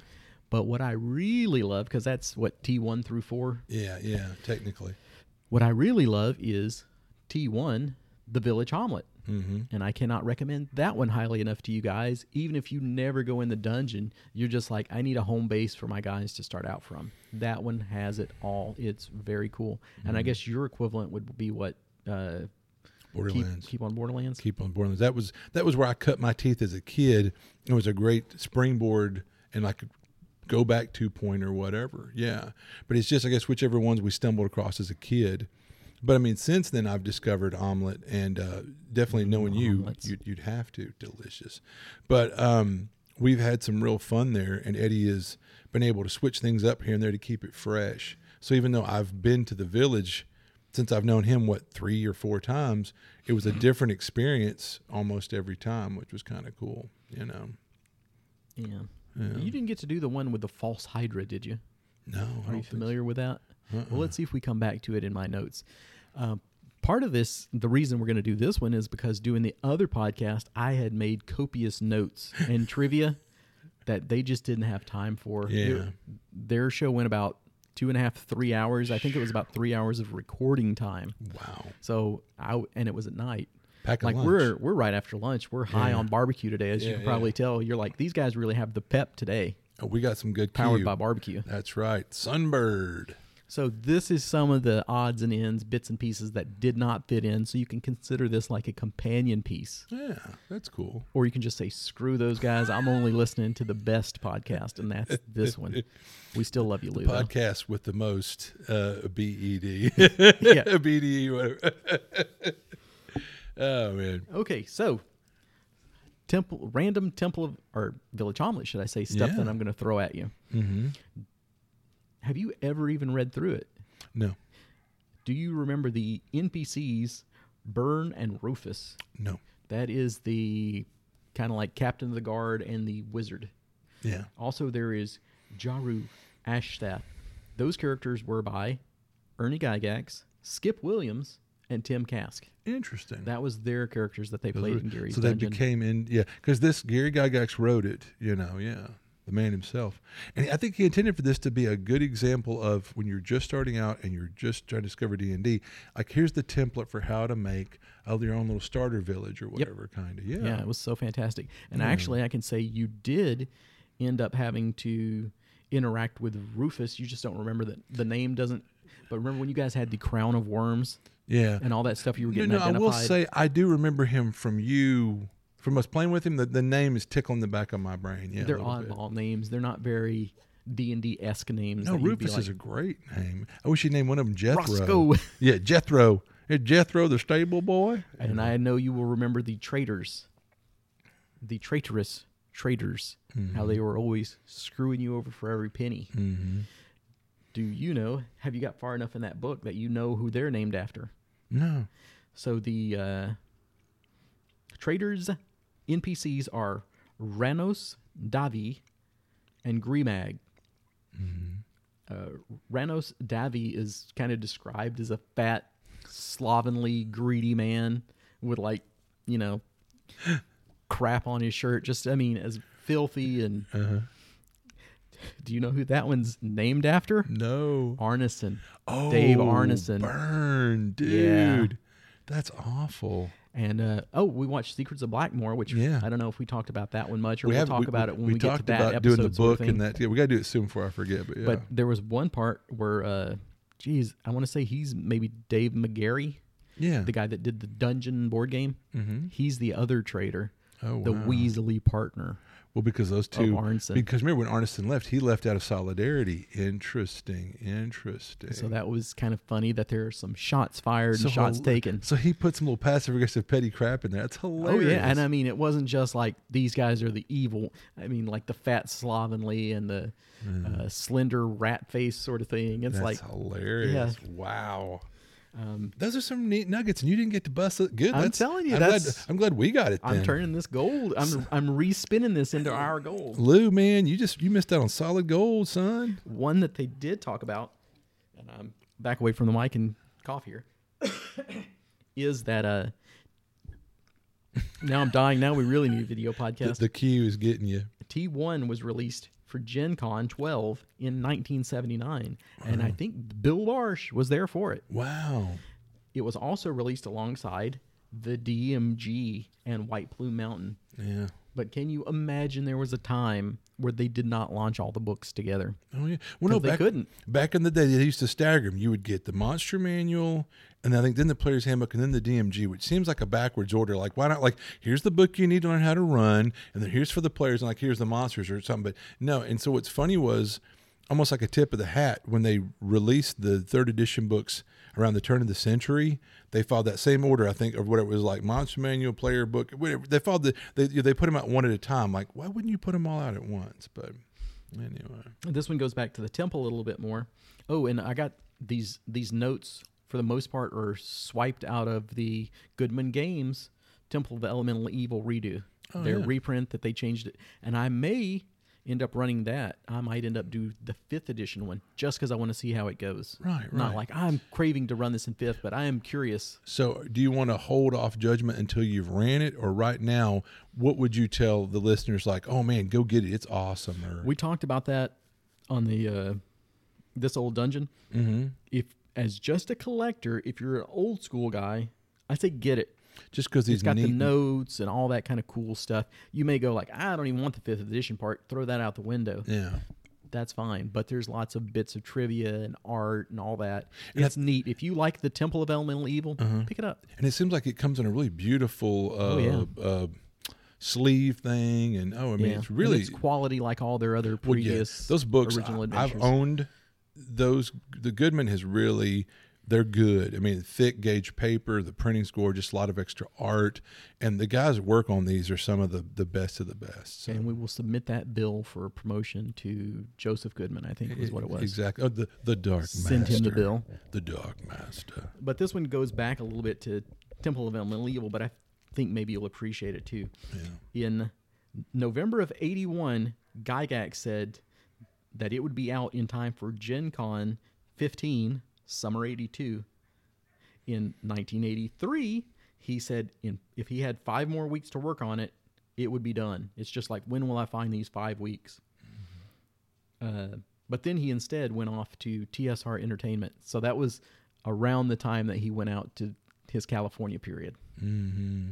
Speaker 2: But what I really love, because that's what T1 through 4,
Speaker 1: Yeah, yeah. Technically.
Speaker 2: What I really love is T1, The Village Hommlet.
Speaker 1: Mm-hmm.
Speaker 2: And I cannot recommend that one highly enough to you guys. Even if you never go in the dungeon, you're just like, I need a home base for my guys to start out from. That one has it all. It's very cool. And I guess your equivalent would be what? Uh,
Speaker 1: Borderlands.
Speaker 2: keep on Borderlands?
Speaker 1: keep on Borderlands. That was that was where I cut my teeth as a kid. It was a great springboard, and I could go back two point or whatever. Yeah, but it's just I guess whichever ones we stumbled across as a kid. But I mean, since then I've discovered Hommlet, and uh, definitely knowing you, you'd, you'd have to delicious. But um, we've had some real fun there, and Eddie has been able to switch things up here and there to keep it fresh. So even though I've been to the village since I've known him, what three or four times, it was a [CLEARS THROAT] different experience almost every time, which was kind of cool. You know,
Speaker 2: Yeah.
Speaker 1: Yeah.
Speaker 2: You didn't get to do the one with the false Hydra, did you?
Speaker 1: no, I
Speaker 2: Are you
Speaker 1: think so.
Speaker 2: familiar with that?
Speaker 1: Uh-uh.
Speaker 2: Well, let's see if we come back to it in my notes. Uh, part of this, the reason we're going to do this one is because doing the other podcast, I had made copious notes and trivia that they just didn't have time for.
Speaker 1: Yeah.
Speaker 2: their show went about two and a half, three hours. I think it was about three hours of recording time.
Speaker 1: Wow.
Speaker 2: So I and it was at night.
Speaker 1: Pack
Speaker 2: Like
Speaker 1: lunch.
Speaker 2: we're we're right after lunch. We're high
Speaker 1: Yeah.
Speaker 2: on barbecue today, as you
Speaker 1: Yeah,
Speaker 2: can
Speaker 1: yeah.
Speaker 2: probably tell. You're like these guys really have the pep today,
Speaker 1: Oh, we got some good
Speaker 2: powered
Speaker 1: cue.
Speaker 2: by barbecue.
Speaker 1: That's right. Sunbird.
Speaker 2: So this is some of the odds and ends, bits and pieces that did not fit in. So you can consider this like a companion piece,
Speaker 1: Yeah, that's cool.
Speaker 2: or you can just say, "Screw those guys! I'm only listening to the best podcast, and that's [LAUGHS] this one." We still love you, Lou.
Speaker 1: Podcast with the most uh, BED. [LAUGHS]
Speaker 2: Yeah. [LAUGHS]
Speaker 1: BDE, whatever. Oh, man.
Speaker 2: Okay, so temple, random temple of or village Hommlet, should I say? Stuff
Speaker 1: Yeah.
Speaker 2: that I'm going to throw at you.
Speaker 1: Mm-hmm.
Speaker 2: Have you ever even read through it?
Speaker 1: No,
Speaker 2: Do you remember the NPCs, Burne and Rufus?
Speaker 1: no.
Speaker 2: That is the kind of like captain of the guard and the wizard.
Speaker 1: Yeah.
Speaker 2: Also, there is Jaroo Ashstaff. Those characters were by Ernie Gygax, Skip Williams, and Tim Kask.
Speaker 1: Interesting.
Speaker 2: That was their characters that they played in Gary's
Speaker 1: so they
Speaker 2: Dungeon.
Speaker 1: became in, yeah, because this Gary Gygax wrote it, you know, yeah, the man himself. And I think he intended for this to be a good example of when you're just starting out and you're just trying to discover D&D, like here's the template for how to make uh, your own little starter village or whatever kind of. Yeah.
Speaker 2: yeah, it was so fantastic. And
Speaker 1: Yeah.
Speaker 2: actually, I can say you did end up having to interact with Rufus. You just don't remember that the name doesn't. But remember when you guys had the crown of worms
Speaker 1: Yeah.
Speaker 2: and all that stuff you were getting
Speaker 1: no, I
Speaker 2: identified?
Speaker 1: will say I do remember him from you, from us playing with him. The, the name is tickling the back of my brain. Yeah,
Speaker 2: they're
Speaker 1: bit.
Speaker 2: oddball names. They're not very D and D esque names.
Speaker 1: No,
Speaker 2: you'd
Speaker 1: Rufus is a great name. I wish you named one of them Jethro.
Speaker 2: Roscoe. [LAUGHS]
Speaker 1: Yeah, Jethro. Jethro, the stable boy.
Speaker 2: And I know you will remember the traitors, the traitorous traitors, how they were always screwing you over for every penny.
Speaker 1: Mm-hmm.
Speaker 2: Do you know? Have you got far enough in that book that you know who they're named after?
Speaker 1: No.
Speaker 2: So the uh, traders NPCs are Rannos, Davl, and Gremag. Uh, Rannos Davl is kind of described as a fat, slovenly, greedy man with like, you know, [GASPS] crap on his shirt. Just, I mean, as filthy and.
Speaker 1: Uh-huh. [LAUGHS]
Speaker 2: Do you know who that one's named after?
Speaker 1: No.
Speaker 2: Arneson.
Speaker 1: Oh,
Speaker 2: Dave Arneson.
Speaker 1: Burn,
Speaker 2: Yeah.
Speaker 1: dude. That's awful.
Speaker 2: And uh, oh, we watched Secrets of Blackmoor, which
Speaker 1: Yeah.
Speaker 2: I don't know if we talked about that one much, or
Speaker 1: we
Speaker 2: we will talk
Speaker 1: we,
Speaker 2: about it when we, get to
Speaker 1: talked
Speaker 2: that
Speaker 1: about
Speaker 2: episode.
Speaker 1: doing the
Speaker 2: sort of
Speaker 1: book and that. Yeah, we got to do it soon before I forget. But yeah.
Speaker 2: But there was one part where, uh, geez, I want to say he's maybe Dave Megarry,
Speaker 1: yeah.
Speaker 2: the guy that did the Dungeon board game.
Speaker 1: mm-hmm.
Speaker 2: He's the other trader,
Speaker 1: Oh,
Speaker 2: the
Speaker 1: wow.
Speaker 2: Weasley partner.
Speaker 1: Well, because those two.
Speaker 2: Arneson.
Speaker 1: Because remember when Arneson left, he left out of solidarity. Interesting. Interesting.
Speaker 2: So that was kind of funny that there are some shots fired
Speaker 1: So
Speaker 2: and shots taken.
Speaker 1: So he put some little passive aggressive petty crap in there. That's hilarious.
Speaker 2: Oh yeah, and I mean it wasn't just like these guys are the evil. I mean like the fat slovenly and the uh, slender rat face sort of thing. It's
Speaker 1: That's
Speaker 2: like
Speaker 1: hilarious. Wow.
Speaker 2: Um,
Speaker 1: Those are some neat nuggets, and you didn't get to bust it. Good.
Speaker 2: I'm
Speaker 1: that's,
Speaker 2: telling you,
Speaker 1: I'm glad, I'm glad we got it.
Speaker 2: I'm turning this gold. I'm I'm respinning this into our gold.
Speaker 1: Lou, man, you just you missed out on solid gold, son.
Speaker 2: One that they did talk about, and I'm back away from the mic and cough here, [COUGHS] is that uh. Now I'm dying. Now we really need a video
Speaker 1: The,
Speaker 2: podcast.
Speaker 1: the cue is getting you.
Speaker 2: T1 was released for Gen Con 12 in 1979, and I think Bill Larsh was there for it.
Speaker 1: Wow.
Speaker 2: It was also released alongside the DMG and White Plume Mountain.
Speaker 1: Yeah.
Speaker 2: But can you imagine there was a time where they did not launch all the books together?
Speaker 1: Oh yeah. Well, no,
Speaker 2: they
Speaker 1: back,
Speaker 2: couldn't.
Speaker 1: Back in the day, they used to stagger them. You would get the monster manual, and I think then the player's handbook, and then the DMG, which seems like a backwards order. Like, why not? Like, here's the book you need to learn how to run, and then here's for the players, and like here's the monsters or something. But no. And so what's funny was almost like a tip of the hat when they released the third edition books around the turn of the century. They followed that same order, I think, of what it was like monster manual, player book, whatever. They followed the they they put them out one at a time. Like, why wouldn't you put them all out at once? But anyway.
Speaker 2: This one goes back to the temple a little bit more. Oh, and I got these these notes for the most part are swiped out of the Goodman Games Temple of Elemental Evil redo.
Speaker 1: Oh,
Speaker 2: Their
Speaker 1: yeah.
Speaker 2: reprint that they changed it, and I may end up running that, I might end up do the fifth edition one just because I want to see how it goes.
Speaker 1: Right, right.
Speaker 2: Not like I'm craving to run this in fifth, but I am curious.
Speaker 1: So, do you want to hold off judgment until you've ran it, or right now, what would you tell the listeners? Like, oh man, go get it; it's awesome. Or
Speaker 2: We talked about that on the uh, this old dungeon.
Speaker 1: mm-hmm.
Speaker 2: If as just a collector, if you're an old school guy, I say get it.
Speaker 1: just because
Speaker 2: It's
Speaker 1: he's
Speaker 2: got
Speaker 1: neat.
Speaker 2: the notes and all that kind of cool stuff. You may go like, I don't even want the fifth edition part. Throw that out the window.
Speaker 1: yeah,
Speaker 2: That's fine. But there's lots of bits of trivia and art and all that.
Speaker 1: And
Speaker 2: It's neat. If you like the Temple of Elemental Evil, pick it up.
Speaker 1: and it seems like it comes in a really beautiful uh,
Speaker 2: Oh, yeah.
Speaker 1: uh, sleeve thing, and oh, I mean,
Speaker 2: Yeah.
Speaker 1: it's really
Speaker 2: it's quality like all their other
Speaker 1: Well, yeah,
Speaker 2: previous
Speaker 1: those books.
Speaker 2: original
Speaker 1: I, have owned those. The Goodman has really. They're good. I mean, thick gauge paper, the printing's gorgeous, a lot of extra art, and the guys that work on these are some of the the best of the best. So.
Speaker 2: and we will submit that bill for promotion to Joseph Goodman. I think was what it was.
Speaker 1: Exactly. Oh, the the Dark
Speaker 2: Send
Speaker 1: Master.
Speaker 2: him the bill.
Speaker 1: The Dark Master.
Speaker 2: But this one goes back a little bit to Temple of Elemental Evil, but I think maybe you'll appreciate it too.
Speaker 1: Yeah.
Speaker 2: In November of 81, Gygax said that it would be out in time for Gen Con 15, summer 82. In 1983, he said in, if he had five more weeks to work on it, it would be done. It's just like, when will I find these five weeks? Uh, but then he instead went off to TSR Entertainment. So that was around the time that he went out to his California period.
Speaker 1: Mm-hmm.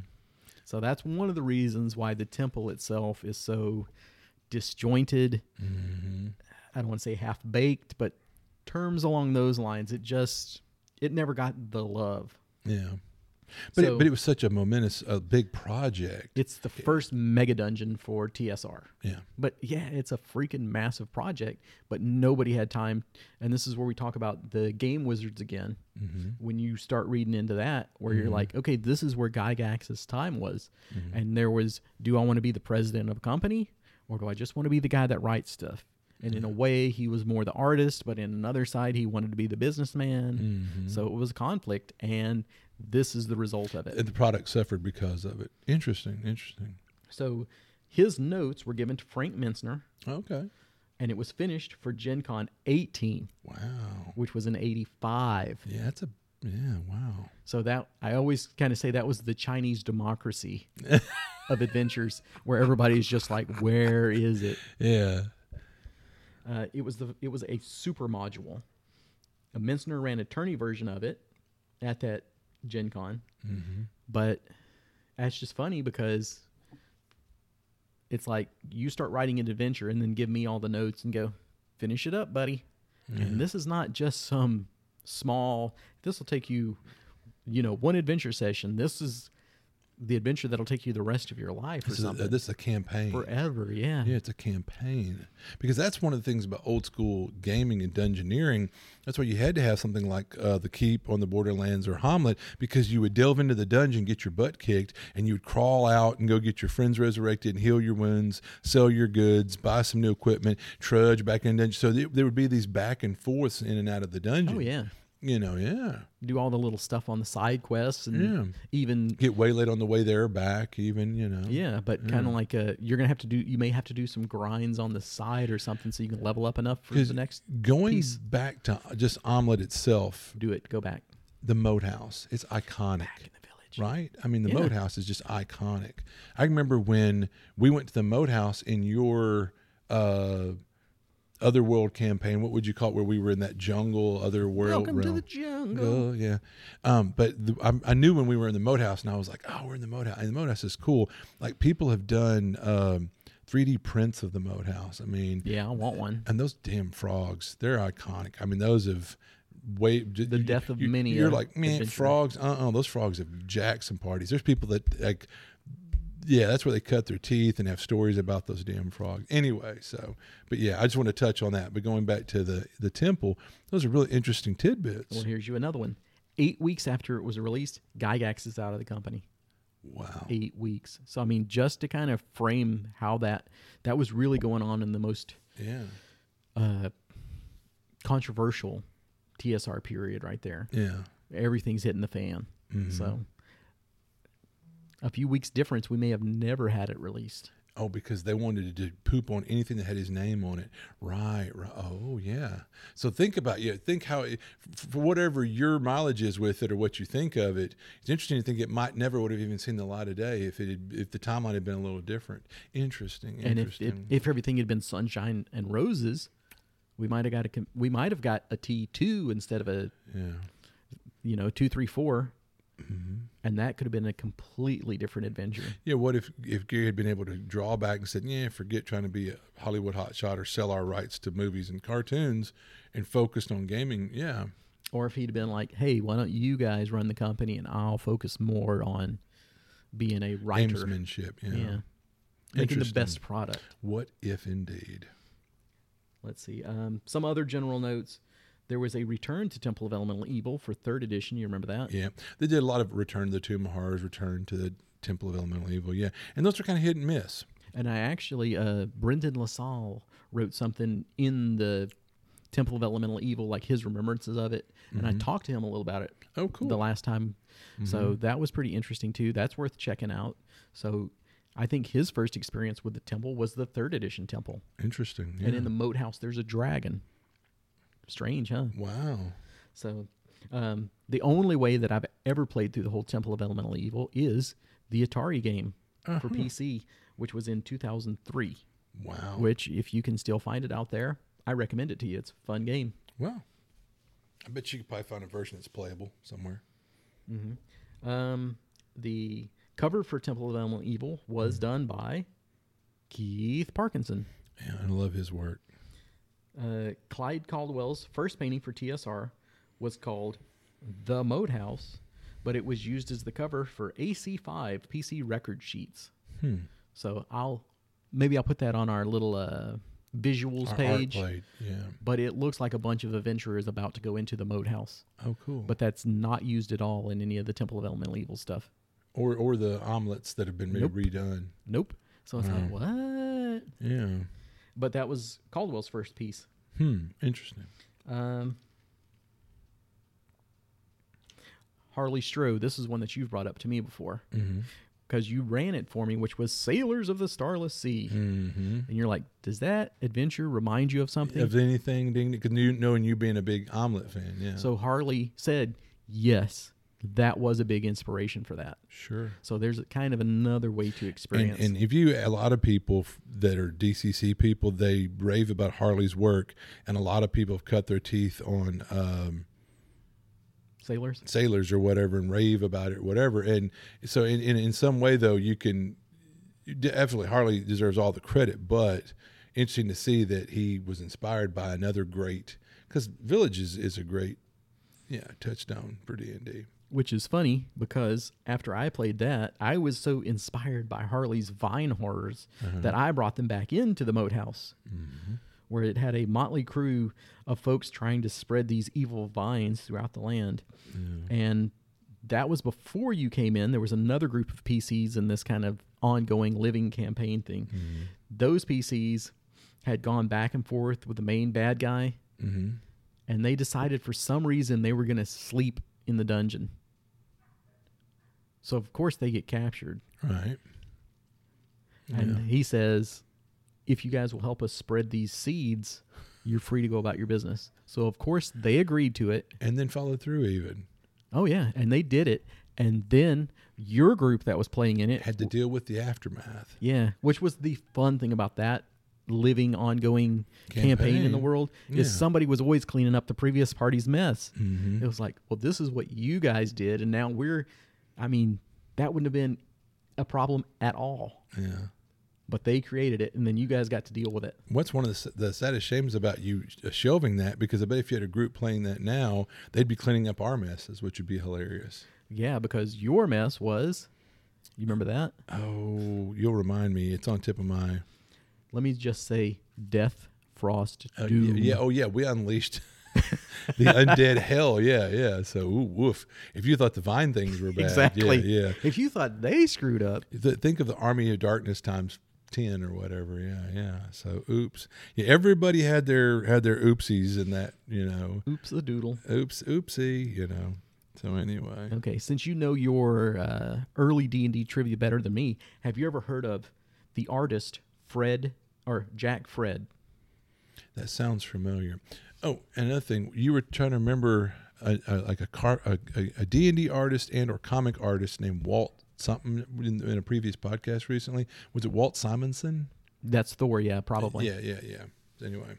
Speaker 2: So that's one of the reasons why the temple itself is so disjointed.
Speaker 1: Mm-hmm.
Speaker 2: I don't want to say half baked, but terms along those lines. It just it never got the love.
Speaker 1: Yeah. But
Speaker 2: So-
Speaker 1: it, but it was such a momentous, a big project.
Speaker 2: It's the first mega dungeon for TSR.
Speaker 1: yeah.
Speaker 2: But yeah, it's a freaking massive project, but nobody had time. And this is where we talk about the game wizards again.
Speaker 1: Mm-hmm.
Speaker 2: When you start reading into that, where you're like, okay, this is where Gygax's time was. And there was, do I want to be the president of a company or do I just want to be the guy that writes stuff? And in a way, he was more the artist, but in another side, he wanted to be the businessman.
Speaker 1: Mm-hmm.
Speaker 2: So it was a conflict. And this is the result of it.
Speaker 1: And the product suffered because of it. Interesting. Interesting.
Speaker 2: So his notes were given to Frank Mentzer.
Speaker 1: Okay.
Speaker 2: and it was finished for Gen Con 18,
Speaker 1: Wow.
Speaker 2: which was in 85.
Speaker 1: Yeah, that's a yeah. Wow.
Speaker 2: So that I always kind of say that was the Chinese democracy [LAUGHS] of adventures, where everybody's just like, "Where is it?"
Speaker 1: Yeah.
Speaker 2: Uh, it was the it was a super module. A Mentzer ran a tourney version of it at that Gen Con,
Speaker 1: Mm-hmm.
Speaker 2: but that's just funny because it's like you start writing an adventure and then give me all the notes and go finish it up, buddy. And this is not just some small. This will take you, you know, one adventure session. This is the adventure that'll take you the rest of your life or
Speaker 1: This is, a, this is a campaign.
Speaker 2: Forever, yeah.
Speaker 1: Yeah, it's a campaign. Because that's one of the things about old school gaming and dungeoneering. That's why you had to have something like uh, The Keep on the Borderlands or Hommlet, because you would delve into the dungeon, get your butt kicked, and you would crawl out and go get your friends resurrected and heal your wounds, sell your goods, buy some new equipment, trudge back in dungeon. So there, there would be these back and forths in and out of the dungeon.
Speaker 2: Oh yeah.
Speaker 1: You know, yeah.
Speaker 2: Do all the little stuff on the side quests and
Speaker 1: Yeah.
Speaker 2: even
Speaker 1: Get waylaid on the way there, back, even, you know.
Speaker 2: yeah, but kind of like uh you're gonna have to do. You may have to do some grinds on the side or something so you can level up enough for the next.
Speaker 1: Going
Speaker 2: piece.
Speaker 1: back to just Hommlet itself,
Speaker 2: Do it. Go back.
Speaker 1: the Moat House, it's iconic.
Speaker 2: Back in the village.
Speaker 1: right? I mean, the
Speaker 2: Yeah.
Speaker 1: Moat House is just iconic. I remember when we went to the Moat House in your uh, Otherworld campaign. What would you call it? Where we were in that jungle, Otherworld
Speaker 2: Welcome to the jungle.
Speaker 1: Oh, yeah. Um, but the, I, I knew when we were in the Moat House, and I was like, "Oh, we're in the Moat House." And the Moat House is cool. Like people have done um, 3D prints of the Moat House. I mean,
Speaker 2: Yeah, I want one.
Speaker 1: and those damn frogs, they're iconic. I mean, those have way the
Speaker 2: death of many
Speaker 1: You're like, man,
Speaker 2: adventurer."
Speaker 1: frogs. Uh, uh those frogs have jacked some parties. There's people that like, yeah, that's where they cut their teeth and have stories about those damn frogs. Anyway, so, but yeah, I just want to touch on that. But going back to the the temple, those are really interesting tidbits.
Speaker 2: Well, here's you another one. Eight weeks after it was released, Gygax is out of the company.
Speaker 1: Wow.
Speaker 2: Eight weeks. So I mean, just to kind of frame how that that was really going on in the most
Speaker 1: Yeah.
Speaker 2: uh, controversial TSR period, right there.
Speaker 1: Yeah.
Speaker 2: Everything's hitting the fan.
Speaker 1: Mhm.
Speaker 2: So a few weeks difference, we may have never had it released.
Speaker 1: Oh, because they wanted to poop on anything that had his name on it. Right. right. Oh, yeah. So think about yeah. Think how it, for whatever your mileage is with it or what you think of it. It's interesting to think it might never would have even seen the light of day if it had, if the timeline had been a little different. Interesting.
Speaker 2: And if,
Speaker 1: interesting.
Speaker 2: if if everything had been sunshine and roses, we might have got a we might have got a T two instead of a
Speaker 1: yeah.
Speaker 2: you know two three four,
Speaker 1: Mm-hmm.
Speaker 2: and that could have been a completely different adventure.
Speaker 1: Yeah, what if if Gary had been able to draw back and said, "Yeah, forget trying to be a Hollywood hotshot or sell our rights to movies and cartoons, and focused on gaming"? Yeah,
Speaker 2: Or if he'd been like, "Hey, why don't you guys run the company and I'll focus more on being a writer,
Speaker 1: gamesmanship. Yeah.
Speaker 2: yeah, making the best product."
Speaker 1: What if indeed?
Speaker 2: Let's see. Um, some other general notes. There was a return to Temple of Elemental Evil for third edition. You remember that?
Speaker 1: Yeah, they did a lot of Return to the Tomb of Horrors, Return to the Temple of Elemental Evil. Yeah, and those are kind of hit and miss.
Speaker 2: And I actually, uh, Brendan LaSalle wrote something in the Temple of Elemental Evil, like his remembrances of it. And I talked to him a little about it
Speaker 1: Oh, cool.
Speaker 2: the last time. So that was pretty interesting too. That's worth checking out. So I think his first experience with the temple was the third edition temple.
Speaker 1: Interesting. Yeah.
Speaker 2: And in the moat house, there's a dragon. Strange, huh?
Speaker 1: wow.
Speaker 2: So, um, the only way that I've ever played through the whole Temple of Elemental Evil is the Atari game for
Speaker 1: Uh-huh.
Speaker 2: PC, which was in 2003.
Speaker 1: Wow.
Speaker 2: Which, if you can still find it out there, I recommend it to you. It's a fun game.
Speaker 1: Wow. I bet you could probably find a version that's playable somewhere. Mm-hmm.
Speaker 2: Um, the cover for Temple of Elemental Evil was
Speaker 1: Mm-hmm.
Speaker 2: done by Keith Parkinson.
Speaker 1: Yeah, I love his work.
Speaker 2: Uh, Clyde Caldwell's first painting for TSR was called The Moat House, but it was used as the cover for AC5 PC record sheets.
Speaker 1: Hmm.
Speaker 2: So I'll maybe I'll put that on our little uh, visuals
Speaker 1: Our
Speaker 2: page.
Speaker 1: plate. Yeah.
Speaker 2: But it looks like a bunch of adventurers about to go into the Moat House.
Speaker 1: Oh, cool.
Speaker 2: But that's not used at all in any of the Temple of Elemental Evil stuff.
Speaker 1: or or the Hommlets that have been
Speaker 2: Nope.
Speaker 1: redone.
Speaker 2: Nope. So it's like, what?
Speaker 1: Yeah.
Speaker 2: But that was Caldwell's first piece.
Speaker 1: Hmm. Interesting.
Speaker 2: Um, Harley Stroh. this is one that you've brought up to me before
Speaker 1: Mm-hmm.
Speaker 2: because you ran it for me, which was Sailors of the Starless Sea.
Speaker 1: Mm-hmm.
Speaker 2: And you're like, does that adventure remind you of something?
Speaker 1: Of anything, because you knowing you being a big Hommlet fan, yeah.
Speaker 2: So Harley said, yes, that was a big inspiration for that.
Speaker 1: sure.
Speaker 2: So there's a kind of another way to
Speaker 1: And,
Speaker 2: experience.
Speaker 1: and if you, a lot of people f- that are DCC people, they rave about Harley's work, and a lot of people have cut their teeth on um,
Speaker 2: Sailors?
Speaker 1: sailors or whatever and rave about it, whatever. And so, in, in, in some way, though, you can definitely Harley deserves all the credit, but interesting to see that he was inspired by another great because Village is, is a great yeah touchstone for D and D.
Speaker 2: Which is funny because after I played that, I was so inspired by Harley's Vine horrors uh-huh. that I brought them back into the Moat House, mm-hmm. where it had a motley crew of folks trying to spread these evil vines throughout the land. And that was before you came in. There was another group of PCs in this kind of ongoing living campaign thing. Mm-hmm. Those PCs had gone back and forth with the main bad guy,
Speaker 1: Mm-hmm.
Speaker 2: and they decided for some reason they were going to sleep in the dungeon. So of course they get captured,
Speaker 1: Right.
Speaker 2: and he says, "If you guys will help us spread these seeds, you're free to go about your business." So of course they agreed to it.
Speaker 1: And then followed through. Even
Speaker 2: Oh yeah, and they did it. And then your group that was playing in it
Speaker 1: had to deal with the aftermath.
Speaker 2: Yeah, which was the fun thing about that living ongoing campaign, in the world
Speaker 1: Yeah.
Speaker 2: is somebody was always cleaning up the previous party's mess.
Speaker 1: Mm-hmm.
Speaker 2: It was like, well, this is what you guys did, and now we're. I mean, that wouldn't have been a problem at all,
Speaker 1: Yeah.
Speaker 2: but they created it, and then you guys got to deal with it.
Speaker 1: What's one of the, the saddest shames about you uh, shelving that? Because I bet if you had a group playing that now, they'd be cleaning up our messes, which would be hilarious.
Speaker 2: Yeah, because your mess was. You remember that?
Speaker 1: Oh, you'll remind me. It's on tip of my.
Speaker 2: Let me just say, death, frost,
Speaker 1: Uh,
Speaker 2: doom.
Speaker 1: yeah, oh yeah, we unleashed [LAUGHS] the undead hell. Yeah, yeah. So ooh, woof. If you thought the vine things were bad,
Speaker 2: exactly.
Speaker 1: Yeah, yeah.
Speaker 2: If you thought they screwed up,
Speaker 1: Th- Think of the army of darkness times ten or whatever. Yeah, yeah. So oops. Yeah, everybody had their had their oopsies in that. You know,
Speaker 2: oops, a doodle.
Speaker 1: oops, oopsie. You know. So anyway,
Speaker 2: Okay, since you know your uh, early D and D trivia better than me, have you ever heard of the artist Fred or Jack Fred.
Speaker 1: That sounds familiar. Oh, another thing, you were trying to remember a, a, like a car a, a, a D&D artist and or comic artist named Walt something in, in a previous podcast recently. Was it Walt Simonson?
Speaker 2: That's Thor, yeah, probably.
Speaker 1: Yeah, yeah, yeah. Anyway.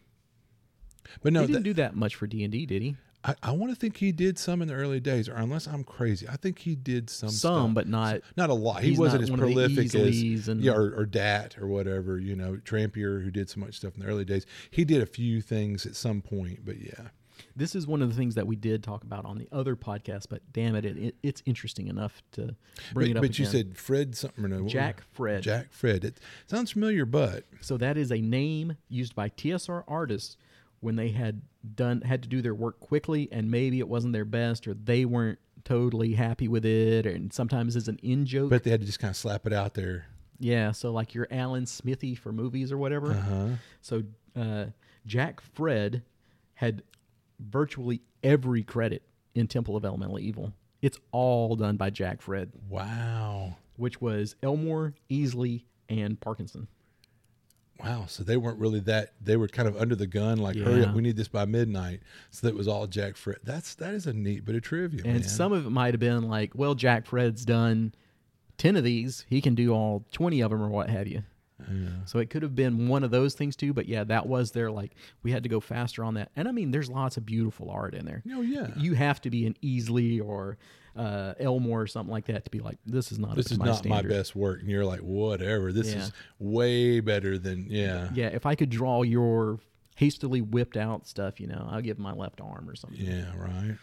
Speaker 1: But no,
Speaker 2: he didn't
Speaker 1: that-
Speaker 2: do that much for D and D, did he?
Speaker 1: I, I want to think he did some in the early days, or unless I'm crazy, I think he did some.
Speaker 2: Some,
Speaker 1: stuff.
Speaker 2: but not.
Speaker 1: not a lot. He wasn't as
Speaker 2: one of the
Speaker 1: prolific as
Speaker 2: and-
Speaker 1: yeah, or, or Dat or whatever. You know, Trampier, who did so much stuff in the early days. He did a few things at some point, but yeah,
Speaker 2: This is one of the things that we did talk about on the other podcast, but damn it, it, it it's interesting enough to bring
Speaker 1: but,
Speaker 2: it up.
Speaker 1: but you said Fred something or no?
Speaker 2: Jack? Fred.
Speaker 1: Jack Fred. It sounds familiar, but
Speaker 2: So that is a name used by TSR artists when they had done had to do their work quickly and maybe it wasn't their best or they weren't totally happy with it and sometimes as an in joke.
Speaker 1: but they had to just kind of slap it out there.
Speaker 2: yeah, so like your Alan Smithee for movies or whatever.
Speaker 1: Uh-huh.
Speaker 2: So uh, Jack Fred had virtually every credit in Temple of Elemental Evil. It's all done by Jack Fred,
Speaker 1: Wow.
Speaker 2: which was Elmore, Easley, and Parkinson.
Speaker 1: Wow. So they weren't really that. They were kind of under the gun, like, hurry up, we need this by midnight. So that was all Jack Fred. That's that is a neat bit of trivia,
Speaker 2: And
Speaker 1: man.
Speaker 2: some of it might have been like, well, Jack Fred's done 10 of these. He can do all 20 of them or what have you.
Speaker 1: Yeah.
Speaker 2: So it could have been one of those things too. But yeah, that was their like, we had to go faster on that. And I mean, there's lots of beautiful art in there.
Speaker 1: Oh yeah.
Speaker 2: You have to be an Easley or uh, Elmore or something like that to be like, this is not
Speaker 1: this is
Speaker 2: my
Speaker 1: not
Speaker 2: standard.
Speaker 1: my best work, and you're like, whatever. This
Speaker 2: Yeah.
Speaker 1: is way better than yeah.
Speaker 2: Yeah, if I could draw your hastily whipped out stuff, you know, I'll give my left arm or something.
Speaker 1: Yeah. Right.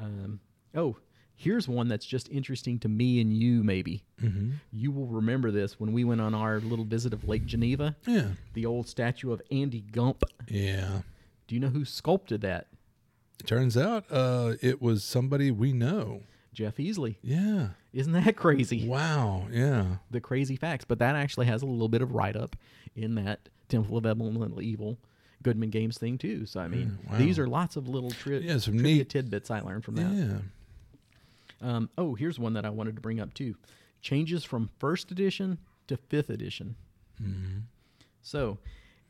Speaker 2: Um, oh, here's one that's just interesting to me and you, maybe.
Speaker 1: Mm-hmm.
Speaker 2: You will remember this when we went on our little visit of Lake Geneva,
Speaker 1: Yeah.
Speaker 2: the old statue of Andy Gump.
Speaker 1: Yeah.
Speaker 2: Do you know who sculpted that?
Speaker 1: It turns out uh, it was somebody we know.
Speaker 2: Jeff Easley.
Speaker 1: Yeah.
Speaker 2: Isn't that crazy?
Speaker 1: Wow. Yeah.
Speaker 2: The crazy facts. But that actually has a little bit of write up in that Temple of Elemental Evil Goodman Games thing, too. So, I mean,
Speaker 1: wow.
Speaker 2: these are lots of little tri-
Speaker 1: Yeah, some
Speaker 2: trivia
Speaker 1: neat-
Speaker 2: tidbits I learned from that.
Speaker 1: Yeah.
Speaker 2: Um, oh, here's one that I wanted to bring up too. Changes from first edition to fifth edition.
Speaker 1: Mm-hmm.
Speaker 2: So,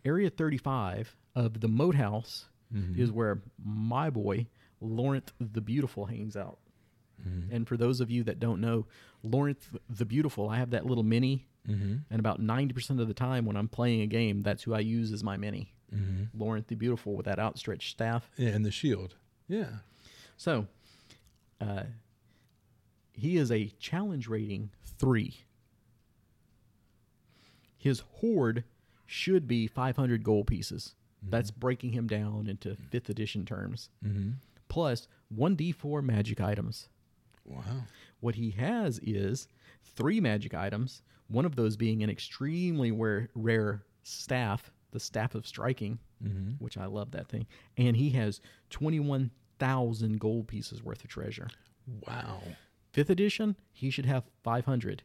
Speaker 2: Area 35 of the Moat House
Speaker 1: Mm-hmm.
Speaker 2: is where my boy Lareth the Beautiful hangs out.
Speaker 1: Mm-hmm.
Speaker 2: And for those of you that don't know, Lareth the Beautiful, I have that little mini,
Speaker 1: Mm-hmm.
Speaker 2: and about 90% of the time when I'm playing a game, that's who I use as my mini.
Speaker 1: Mm-hmm.
Speaker 2: Lareth the Beautiful with that outstretched staff.
Speaker 1: Yeah. And the shield. Yeah.
Speaker 2: So, uh, he is a challenge rating three. His hoard should be 500 gold pieces. That's breaking him down into fifth edition terms.
Speaker 1: Mm-hmm.
Speaker 2: Plus 1d4 magic items.
Speaker 1: Wow.
Speaker 2: What he has is three magic items, one of those being an extremely rare, rare staff, the Staff of Striking,
Speaker 1: Mm-hmm.
Speaker 2: which I love that thing. And he has 21,000 gold pieces worth of treasure.
Speaker 1: Wow.
Speaker 2: Fifth edition, he should have 500.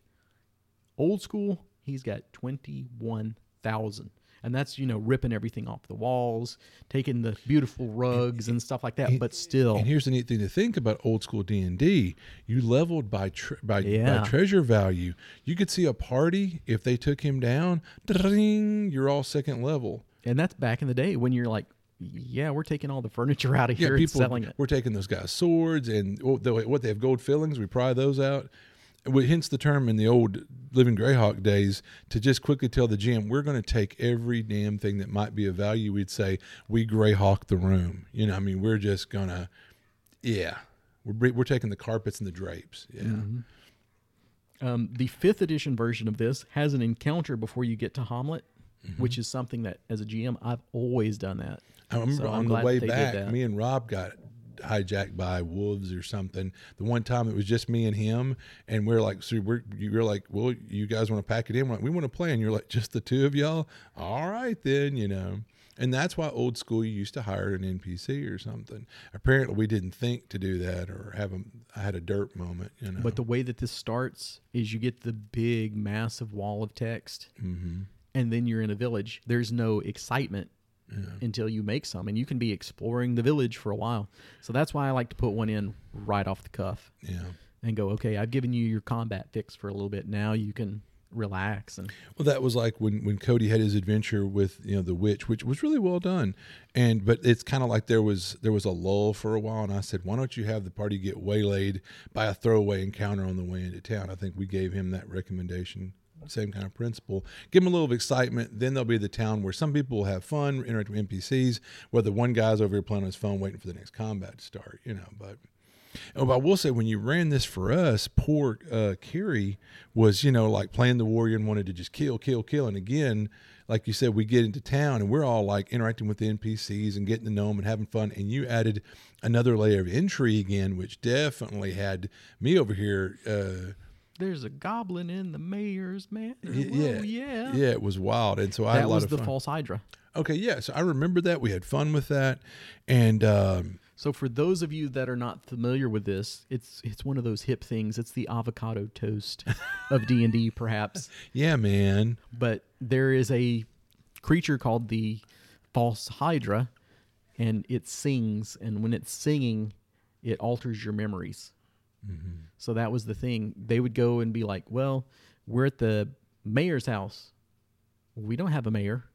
Speaker 2: Old school, he's got 21,000. And that's, you know, ripping everything off the walls, taking the beautiful rugs and stuff like that, but still.
Speaker 1: And here's the neat thing to think about old school D and D: you leveled by tre- by,
Speaker 2: Yeah.
Speaker 1: by treasure value. You could see a party if they took him down. You're all second level.
Speaker 2: And that's back in the day when you're like, yeah, we're taking all the furniture out of
Speaker 1: Yeah,
Speaker 2: here and
Speaker 1: people.
Speaker 2: selling it.
Speaker 1: We're taking those guys' swords and oh, what they have gold fillings. We pry those out. Hence the term in the old Living Greyhawk days to just quickly tell the GM we're going to take every damn thing that might be of value. We'd say we Greyhawk the room. You know, I mean, we're just gonna, yeah, we're we're taking the carpets and the drapes. Yeah.
Speaker 2: Mm-hmm. Um, the fifth edition version of this has an encounter before you get to Hommlet,
Speaker 1: Mm-hmm.
Speaker 2: which is something that as a GM I've always done that.
Speaker 1: I remember
Speaker 2: So I'm
Speaker 1: on the way back, me and Rob got hijacked by wolves or something. The one time it was just me and him, and we're like, so we're you're like, well, you guys want to pack it in? We're like, we want to play, and you're like, just the two of y'all. All right, then, you know. And that's why old school you used to hire an NPC or something. Apparently, we didn't think to do that or have a. I had a dirt moment, you know.
Speaker 2: But the way that this starts is you get the big, massive wall of text,
Speaker 1: mm-hmm.
Speaker 2: and then you're in a village. There's no excitement until you make some, and you can be exploring the village for a while. So that's why I like to put one in right off the cuff
Speaker 1: yeah,
Speaker 2: and go, okay, I've given you your combat fix for a little bit. Now you can relax and
Speaker 1: Well, that was like when, when Cody had his adventure with you know the witch, which was really well done, and but it's kind of like there was there was a lull for a while, and I said, why don't you have the party get waylaid by a throwaway encounter on the way into town? I think we gave him that recommendation. Same kind of principle. Give them a little of excitement. Then there'll be the town where some people will have fun, interact with NPCs. Whether one guy's over here playing on his phone, waiting for the next combat to start, you know. But Oh, but I will say, when you ran this for us, poor uh, Carrie was, you know, like playing the warrior and wanted to just kill, kill, kill. And again, like you said, we get into town and we're all like interacting with the NPCs and getting to know them and having fun. And you added another layer of intrigue in, which definitely had me over here. Uh,
Speaker 2: there's a goblin in the mayor's man. Whoa,
Speaker 1: yeah,
Speaker 2: yeah.
Speaker 1: yeah, it was wild. And so I had a
Speaker 2: That
Speaker 1: lot
Speaker 2: was
Speaker 1: of
Speaker 2: the
Speaker 1: fun.
Speaker 2: false hydra.
Speaker 1: Okay, yeah. So I remember that we had fun with that, and um,
Speaker 2: So for those of you that are not familiar with this, it's it's one of those hip things. It's the avocado toast of D and D, [LAUGHS] perhaps.
Speaker 1: yeah, man.
Speaker 2: But there is a creature called the false hydra, and it sings. And when it's singing, it alters your memories. So that was the thing. They would go and be like, "Well, we're at the mayor's house. We don't have a mayor."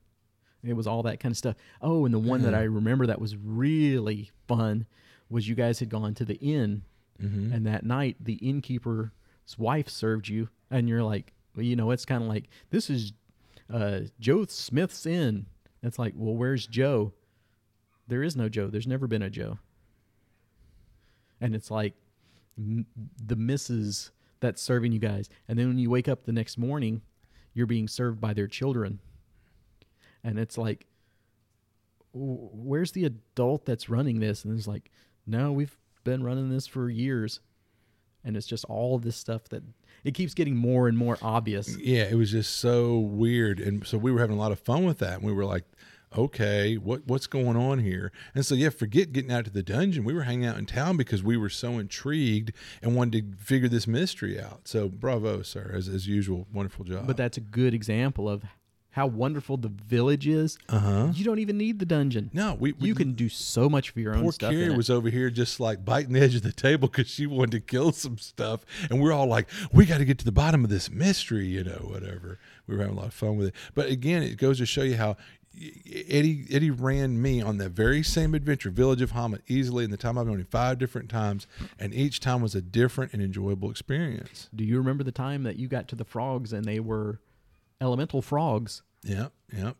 Speaker 2: It was all that kind of stuff. Oh, and the one that I remember that was really fun was you guys had gone to the inn, and that night the innkeeper's wife served you, and you're like, well, you know, it's kind of like this is uh, Joe Smith's inn. It's like, well, where's Joe? There is no Joe. There's never been a Joe. And it's like the misses that's serving you guys, and then when you wake up the next morning, you're being served by their children. And it's like where's the adult that's running this? And it's like no we've been running this for years. And it's just all this stuff that it keeps getting more and more obvious.
Speaker 1: Yeah, it was just so weird, and so we were having a lot of fun with that. And we were like, "Okay, what what's going on here?" And so yeah, forget getting out to the dungeon. We were hanging out in town because we were so intrigued and wanted to figure this mystery out. So bravo, sir, as as usual, wonderful job.
Speaker 2: but that's a good example of how wonderful the village is
Speaker 1: uh huh.
Speaker 2: you don't even need the dungeon
Speaker 1: No, we, we
Speaker 2: you can do so much for your own
Speaker 1: Poor
Speaker 2: stuff
Speaker 1: Carrie was over here just like biting the edge of the table because she wanted to kill some stuff, and we're all like, "We got to get to the bottom of this mystery," you know, whatever. We were having a lot of fun with it, but again, it goes to show you how Eddie Eddie ran me on that very same adventure, Village of Hommlet, easily in the time I've known him five different times, and each time was a different and enjoyable experience.
Speaker 2: do you remember the time that you got to the frogs and they were elemental frogs
Speaker 1: Yep, yep.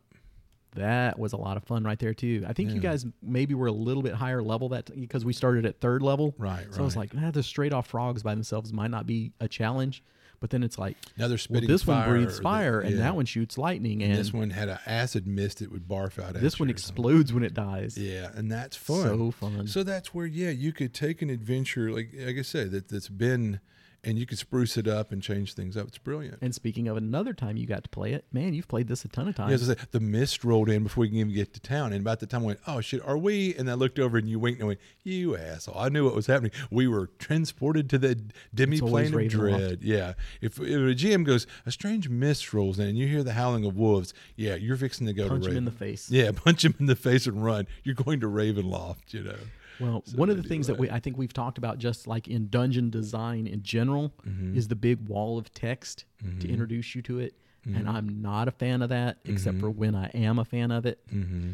Speaker 2: That was a lot of fun right there too. I think you guys maybe were a little bit higher level that because we started at third level.
Speaker 1: Right,
Speaker 2: So I was like, ah, the straight off frogs by themselves might not be a challenge, but then it's like,
Speaker 1: Now they're
Speaker 2: well,
Speaker 1: spitting
Speaker 2: this one breathes
Speaker 1: or the-
Speaker 2: fire, and
Speaker 1: yeah.
Speaker 2: that one shoots lightning, and
Speaker 1: this one had an acid mist that would barf out.
Speaker 2: this one
Speaker 1: you or something.
Speaker 2: explodes when it dies.
Speaker 1: Yeah, and that's fun.
Speaker 2: So fun.
Speaker 1: So that's where, yeah, you could take an adventure, like like I said, that that's been, and you can spruce it up and change things up. It's brilliant.
Speaker 2: And speaking of another time you got to play it, man, you've played this a ton of times.
Speaker 1: I the mist rolled in before we can even get to town, and about the time I went, "Oh shit, are we?" And I looked over and you winked and I went, "You asshole!" I knew what was happening. We were transported to the demi plane of dread. Yeah, if, if a GM goes, a strange mist rolls in, and you hear the howling of wolves, yeah, you're fixing to go
Speaker 2: Punch
Speaker 1: to
Speaker 2: him in the face.
Speaker 1: Yeah, [LAUGHS] punch him in the face and run. You're going to Ravenloft, you know.
Speaker 2: Well,
Speaker 1: So
Speaker 2: one of the things that we I think we've talked about just like in dungeon design in general
Speaker 1: Mm-hmm.
Speaker 2: is the big wall of text to introduce you to it.
Speaker 1: Mm-hmm.
Speaker 2: And I'm not a fan of that, except for when I am a fan of it.
Speaker 1: Mm-hmm.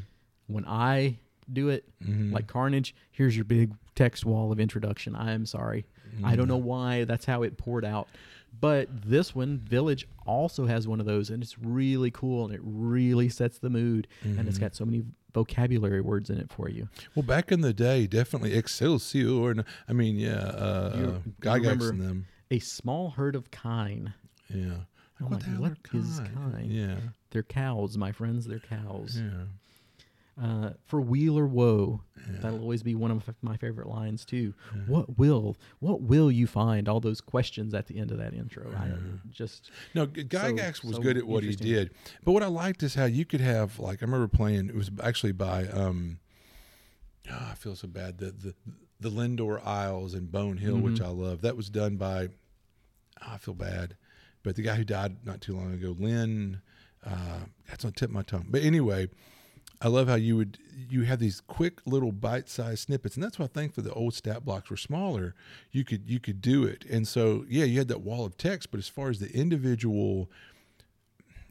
Speaker 2: When I do it, like Carnage, here's your big text wall of introduction. I am sorry. I don't know why that's how it poured out. But this one, Village, also has one of those, and it's really cool, and it really sets the mood, and it's got so many vocabulary words in it for you.
Speaker 1: Well, back in the day, definitely Excelsior. And I mean, yeah, uh,
Speaker 2: You-
Speaker 1: uh, Gygax and them.
Speaker 2: A small herd of kine.
Speaker 1: Yeah.
Speaker 2: I'm
Speaker 1: What
Speaker 2: like, what is
Speaker 1: kine?
Speaker 2: kine?
Speaker 1: Yeah.
Speaker 2: They're cows, my friends. They're cows.
Speaker 1: Yeah.
Speaker 2: Uh, for weal or woe, that'll always be one of my favorite lines too. What will, what will you find? All those questions at the end of that intro. I just
Speaker 1: No, Gygax was
Speaker 2: so
Speaker 1: good at what he did. But what I liked is how you could have, like, I remember playing, it was actually by, um, oh, I feel so bad, the, the, the Lendore Isles and Bone Hill, which
Speaker 2: Mm-hmm.
Speaker 1: I love. That was done by, oh, I feel bad, but the guy who died not too long ago, Lynn, uh, that's on the tip of my tongue. But anyway, I love how you would you have these quick little bite-sized snippets, and that's why I think for the old stat blocks were smaller. You could you could do it, and so yeah, you had that wall of text, but as far as the individual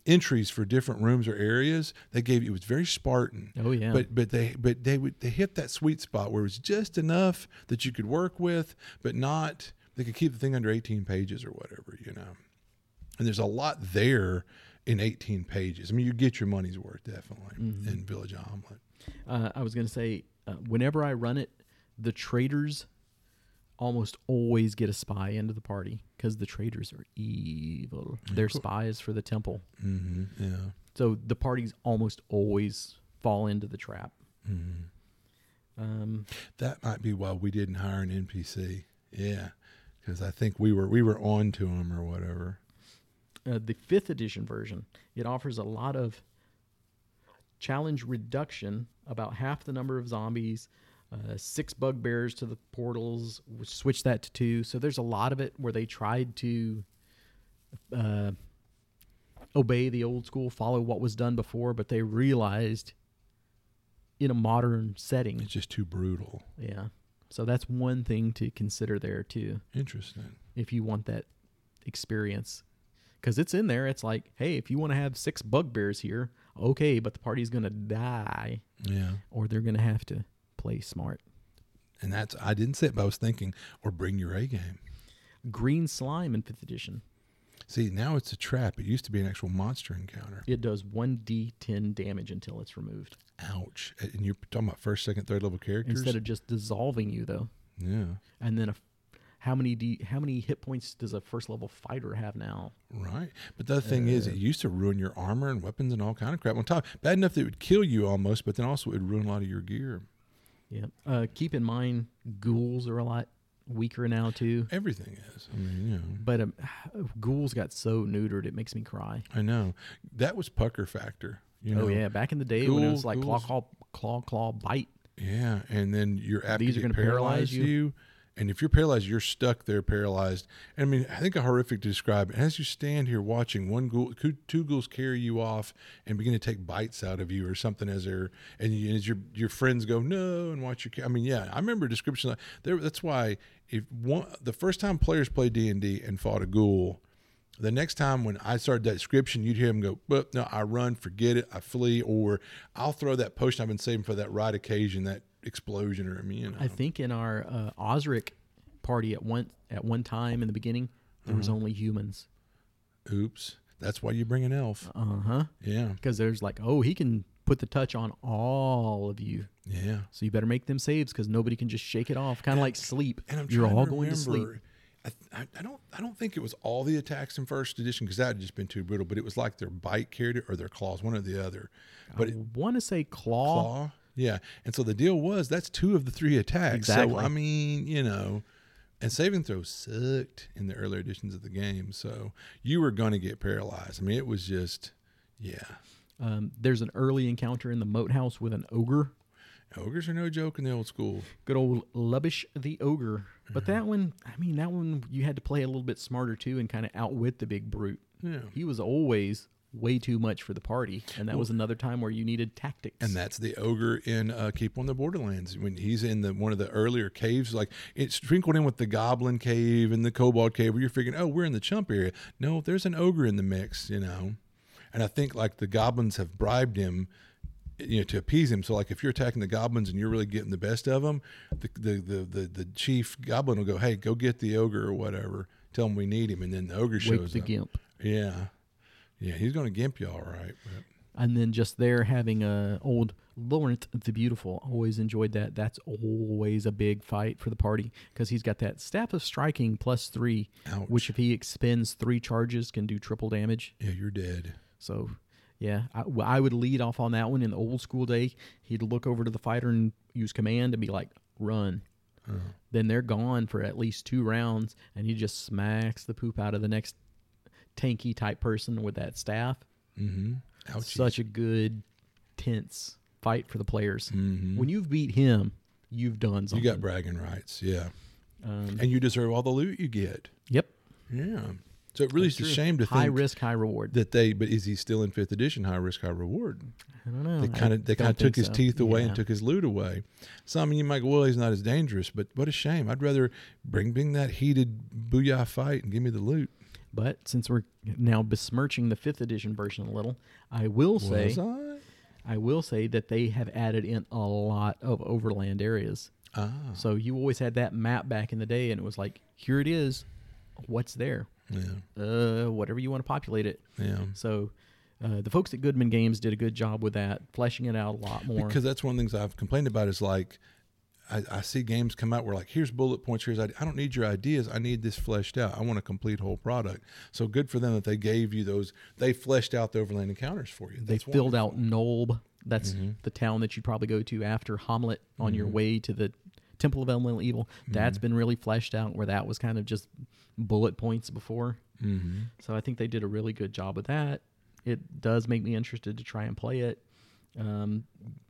Speaker 1: entries for different rooms or areas, they gave you it was very Spartan.
Speaker 2: Oh yeah.
Speaker 1: But but they but they would they hit that sweet spot where it was just enough that you could work with, but not they could keep the thing under 18 pages or whatever, you know. And there's a lot there in 18 pages. I mean, you get your money's worth definitely
Speaker 2: Mm-hmm.
Speaker 1: in Village Hommlet.
Speaker 2: Uh, I was going to say, uh, whenever I run it, the traders almost always get a spy into the party because the traders are evil. They're spies for the temple.
Speaker 1: hmm Yeah.
Speaker 2: So the parties almost always fall into the trap.
Speaker 1: hmm
Speaker 2: Um,
Speaker 1: That might be why we didn't hire an NPC. Yeah, because I think we were we were on to them or whatever.
Speaker 2: Uh, the fifth edition version, it offers a lot of challenge reduction, about half the number of zombies, uh, six bugbears to the portals, which switch that to two. So there's a lot of it where they tried to uh, obey the old school, follow what was done before, but they realized in a modern setting,
Speaker 1: It's just too brutal.
Speaker 2: yeah. So that's one thing to consider there too
Speaker 1: Interesting.
Speaker 2: if you want that experience because it's in there it's like hey if you want to have six bugbears here okay but the party's gonna die
Speaker 1: Yeah.
Speaker 2: or they're gonna have to play smart
Speaker 1: And that's I didn't say it, but I was thinking, or bring your A game.
Speaker 2: green slime in fifth edition
Speaker 1: See, now it's a trap. It used to be an actual monster encounter.
Speaker 2: it does 1d10 damage until it's removed
Speaker 1: Ouch! And you're talking about first, second, third level characters.
Speaker 2: instead of just dissolving you though
Speaker 1: yeah,
Speaker 2: and then a, how many d how many hit points does a first level fighter have now
Speaker 1: right. But the thing is,
Speaker 2: Uh.
Speaker 1: it used to ruin your armor and weapons and all kind of crap. On top, bad enough that it would kill you almost, but then also it would ruin a lot of your gear.
Speaker 2: yeah uh, keep in mind ghouls are a lot weaker now too
Speaker 1: Everything is. I mean, you know.
Speaker 2: but um, [SIGHS] ghouls got so neutered it makes me cry
Speaker 1: I know that was pucker factor. You know,
Speaker 2: oh yeah, back in the day when it was like claw,
Speaker 1: ghouls-
Speaker 2: claw, claw, claw, bite.
Speaker 1: Yeah, and then you're apt
Speaker 2: These
Speaker 1: to
Speaker 2: are gonna paralyze
Speaker 1: paralyze
Speaker 2: you.
Speaker 1: you. And if you're paralyzed, you're stuck there paralyzed. And I mean, I think a horrific to describe. As you stand here watching, one ghoul, two, ghouls carry you off and begin to take bites out of you or something as they're and you, as your your friends go no and watch your. I mean, yeah, I remember a description. Like, there, that's why if one the first time players played D and D and fought a ghoul, the next time when I started that description, you'd hear him go, well, no, I run, forget it, I flee, or I'll throw that potion I've been saving for that right occasion, that explosion, or I mean, you know.
Speaker 2: I think in our uh, Osric party at one at one time in the beginning, there was only humans.
Speaker 1: Oops. That's why you bring an elf.
Speaker 2: Uh huh.
Speaker 1: Yeah.
Speaker 2: Because there's like, oh, he can put the touch on all of you,
Speaker 1: Yeah.
Speaker 2: so you better make them saves because nobody can just shake it off. Kind of like sleep.
Speaker 1: And I'm
Speaker 2: You're all
Speaker 1: to
Speaker 2: going to sleep.
Speaker 1: I, I, I don't I don't think it was all the attacks in first edition because that had just been too brutal. But it was like their bite carried it or their claws, one or the other. But
Speaker 2: I want to say claw.
Speaker 1: claw, yeah. And so the deal was that's two of the three attacks. So I mean, you know, and saving throws sucked in the earlier editions of the game. So you were going to get paralyzed. I mean, it was just yeah.
Speaker 2: Um, there's an early encounter in the moat house with an ogre.
Speaker 1: Ogres are no joke in the old school.
Speaker 2: Good old Lubash the ogre. But that one, I mean, that one you had to play a little bit smarter too and kind of outwit the big brute.
Speaker 1: Yeah.
Speaker 2: He was always way too much for the party, and that was another time where you needed tactics.
Speaker 1: And that's the ogre in uh, Keep on the Borderlands when he's in the one of the earlier caves. Like it's sprinkled in with the Goblin Cave and the Kobold Cave, where you're figuring, oh, we're in the chump area. No, there's an ogre in the mix, you know. And I think like the goblins have bribed him, you know, to appease him. So like if you're attacking the goblins and you're really getting the best of them, the the the the, the chief goblin will go, hey, go get the ogre or whatever. Tell him we need him, and then the ogre
Speaker 2: Wake
Speaker 1: shows
Speaker 2: the
Speaker 1: up.
Speaker 2: gimp.
Speaker 1: Yeah, yeah, he's going to gimp you all right. But.
Speaker 2: And then just there having a old Lareth the Beautiful. Always enjoyed that. That's always a big fight for the party because he's got that staff of striking plus three,
Speaker 1: Ouch.
Speaker 2: which if he expends three charges can do triple damage.
Speaker 1: Yeah, you're dead.
Speaker 2: So, yeah, I would lead off on that one in the old school day. He'd look over to the fighter and use command and be like, "Run." Uh-huh. Then they're gone for at least two rounds, and he just smacks the poop out of the next tanky type person with that staff.
Speaker 1: Mm-hmm.
Speaker 2: Such a good, tense fight for the players.
Speaker 1: Mhm.
Speaker 2: When you've beat him, you've done something.
Speaker 1: You got bragging rights, yeah.
Speaker 2: um,
Speaker 1: And you deserve all the loot you get.
Speaker 2: yep.
Speaker 1: Yeah. So it really is a shame to
Speaker 2: high
Speaker 1: think
Speaker 2: risk, high reward.
Speaker 1: that they. But is he still in fifth edition? High risk, high reward.
Speaker 2: I don't know.
Speaker 1: They kind of they kind of took his
Speaker 2: so.
Speaker 1: teeth away and took his loot away. Some you might go, well, he's not as dangerous, but what a shame. I'd rather bring bring that heated booyah fight and give me the loot.
Speaker 2: But since we're now besmirching the fifth edition version a little, I will say
Speaker 1: Was I?
Speaker 2: I will say that they have added in a lot of overland areas.
Speaker 1: Ah,
Speaker 2: So you always had that map back in the day, and it was like, here it is. What's there?
Speaker 1: yeah,
Speaker 2: Uh, whatever you want to populate it.
Speaker 1: yeah.
Speaker 2: So uh, the folks at Goodman Games did a good job with that, fleshing it out a lot more.
Speaker 1: Because that's one of the things I've complained about is like, I, I see games come out where like, here's bullet points, here's I don't need your ideas, I need this fleshed out. I want a complete whole product. So good for them that they gave you those. They fleshed out the overland encounters for you.
Speaker 2: they filled
Speaker 1: wonderful.
Speaker 2: out Nulb. That's
Speaker 1: Mm-hmm.
Speaker 2: the town that you probably go to after Hommlet on your way to the Temple of Elemental Evil.
Speaker 1: Mm-hmm.
Speaker 2: That's been really fleshed out, where that was kind of just bullet points before.
Speaker 1: Mhm.
Speaker 2: So I think they did a really good job with that. It does make me interested to try and play it. Um,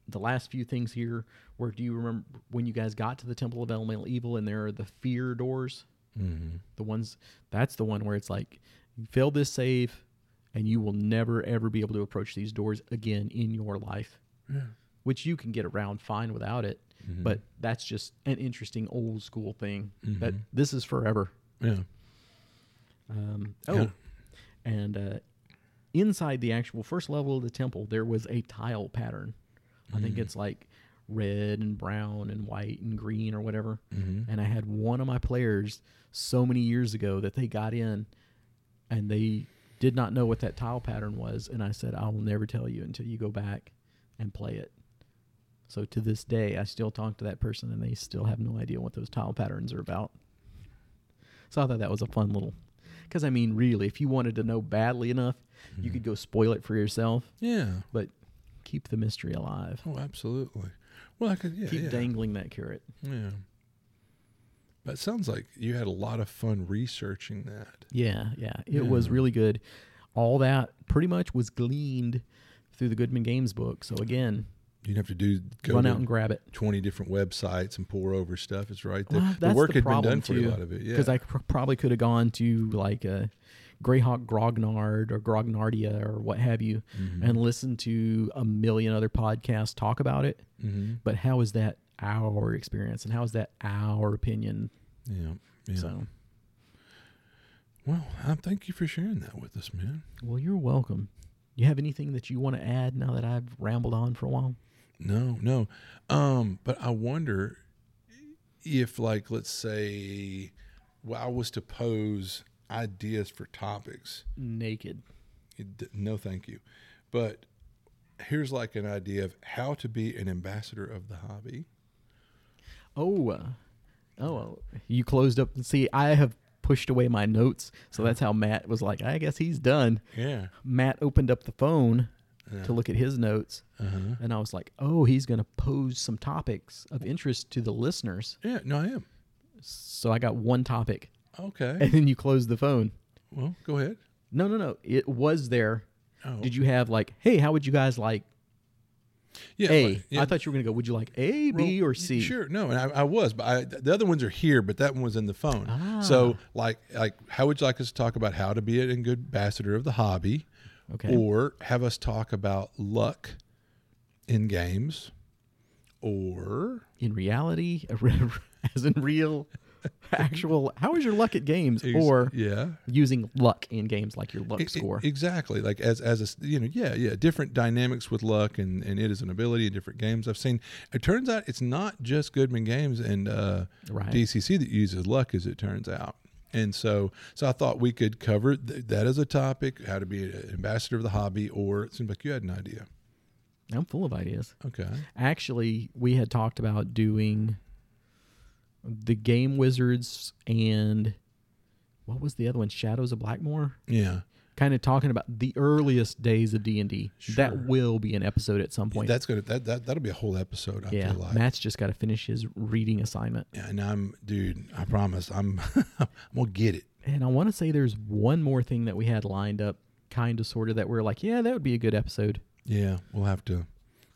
Speaker 2: the last few things here, where do you remember when you guys got to the Temple of Elemental Evil and there are the fear doors?
Speaker 1: Mhm.
Speaker 2: The ones that's the one where it's like, you fail this save, and you will never ever be able to approach these doors again in your life. Which you can get around fine without it,
Speaker 1: Mm-hmm.
Speaker 2: but that's just an interesting old school thing. That
Speaker 1: Mm-hmm.
Speaker 2: this is forever.
Speaker 1: Yeah.
Speaker 2: Um, oh,
Speaker 1: Yeah.
Speaker 2: and uh, inside the actual first level of the temple, there was a tile pattern. I
Speaker 1: Mm.
Speaker 2: think it's like red and brown and white and green or whatever.
Speaker 1: Mm-hmm.
Speaker 2: And I had one of my players so many years ago that they got in and they did not know what that tile pattern was. And I said, I will never tell you until you go back and play it. So to this day, I still talk to that person and they still have no idea what those tile patterns are about. So I thought that was a fun little. Because, I mean, really, if you wanted to know badly enough, you could mm-hmm. go spoil it for yourself,
Speaker 1: Yeah.
Speaker 2: but keep the mystery alive.
Speaker 1: Oh, absolutely. Well, I could. Yeah.
Speaker 2: keep
Speaker 1: yeah.
Speaker 2: dangling that carrot.
Speaker 1: Yeah. But it sounds like you had a lot of fun researching that.
Speaker 2: Yeah, yeah. It was really good. All that pretty much was gleaned through the Goodman Games book. So again,
Speaker 1: You'd have to do go
Speaker 2: run
Speaker 1: to
Speaker 2: out and grab it.
Speaker 1: twenty different websites and pour over stuff. It's right there.
Speaker 2: Well,
Speaker 1: the work
Speaker 2: the
Speaker 1: had been done for
Speaker 2: too,
Speaker 1: a lot of it. Yeah.
Speaker 2: Because I pr- probably could have gone to like a Greyhawk Grognard or Grognardia or what have you
Speaker 1: Mm-hmm.
Speaker 2: and listened to a million other podcasts talk about it.
Speaker 1: mm-hmm.
Speaker 2: But how is that our experience and how is that our opinion?
Speaker 1: Yeah. Yeah.
Speaker 2: So,
Speaker 1: Well, I thank you for sharing that with us, man.
Speaker 2: well, you're welcome. You have anything that you want to add now that I've rambled on for a while?
Speaker 1: No, no. Um, but I wonder if, like, let's say, well, I was to pose ideas for topics.
Speaker 2: Naked.
Speaker 1: It- no, thank you. But here's like an idea of how to be an ambassador of the hobby.
Speaker 2: Oh, uh, oh, well, you closed up. And see, I have pushed away my notes, so that's how Matt was like, I guess he's done.
Speaker 1: Yeah.
Speaker 2: Matt opened up the phone To look at his notes,
Speaker 1: Uh-huh.
Speaker 2: and I was like, oh, he's going to pose some topics of interest to the listeners.
Speaker 1: Yeah. No, I am.
Speaker 2: So I got one topic,
Speaker 1: Okay.
Speaker 2: and then you closed the phone.
Speaker 1: well, go ahead.
Speaker 2: No, no, no. It was there.
Speaker 1: Oh.
Speaker 2: Did you have like, hey, how would you guys like
Speaker 1: Yeah.
Speaker 2: A? I
Speaker 1: yeah.
Speaker 2: thought you were going to go, would you like A, B,
Speaker 1: Well,
Speaker 2: or C?
Speaker 1: Sure, no, and I, I was, but I, the other ones are here, but that one was in the phone.
Speaker 2: Ah.
Speaker 1: So, like, like, how would you like us to talk about how to be a good ambassador of the hobby,
Speaker 2: Okay.
Speaker 1: or have us talk about luck in games, or
Speaker 2: in reality, [LAUGHS] as in real, [LAUGHS] actual, how is your luck at games?
Speaker 1: ex-
Speaker 2: Or
Speaker 1: yeah,
Speaker 2: using luck in games like your luck
Speaker 1: e-
Speaker 2: score.
Speaker 1: exactly, like as as a you know, yeah, yeah, different dynamics with luck and and it is an ability in different games. I've seen. It turns out it's not just Goodman Games and uh,
Speaker 2: Right.
Speaker 1: DCC that uses luck, as it turns out. And so, so I thought we could cover th- that as a topic, how to be an ambassador of the hobby, or it seems like you had an idea.
Speaker 2: I'm full of ideas.
Speaker 1: Okay.
Speaker 2: Actually, we had talked about doing the Game Wizards and what was the other one? Shadows of Blackmoor.
Speaker 1: Yeah.
Speaker 2: Kind of talking about the earliest days of D and D. That will be an episode at some point.
Speaker 1: That's gonna that, that that'll be a whole episode. I
Speaker 2: yeah,
Speaker 1: feel like.
Speaker 2: Matt's just got to finish his reading assignment.
Speaker 1: Yeah, and I'm, dude. I promise, I'm, [LAUGHS] I'm gonna get it.
Speaker 2: And I want to say there's one more thing that we had lined up, kind of, sort of, that we're like, yeah, that would be a good episode.
Speaker 1: Yeah, we'll have to.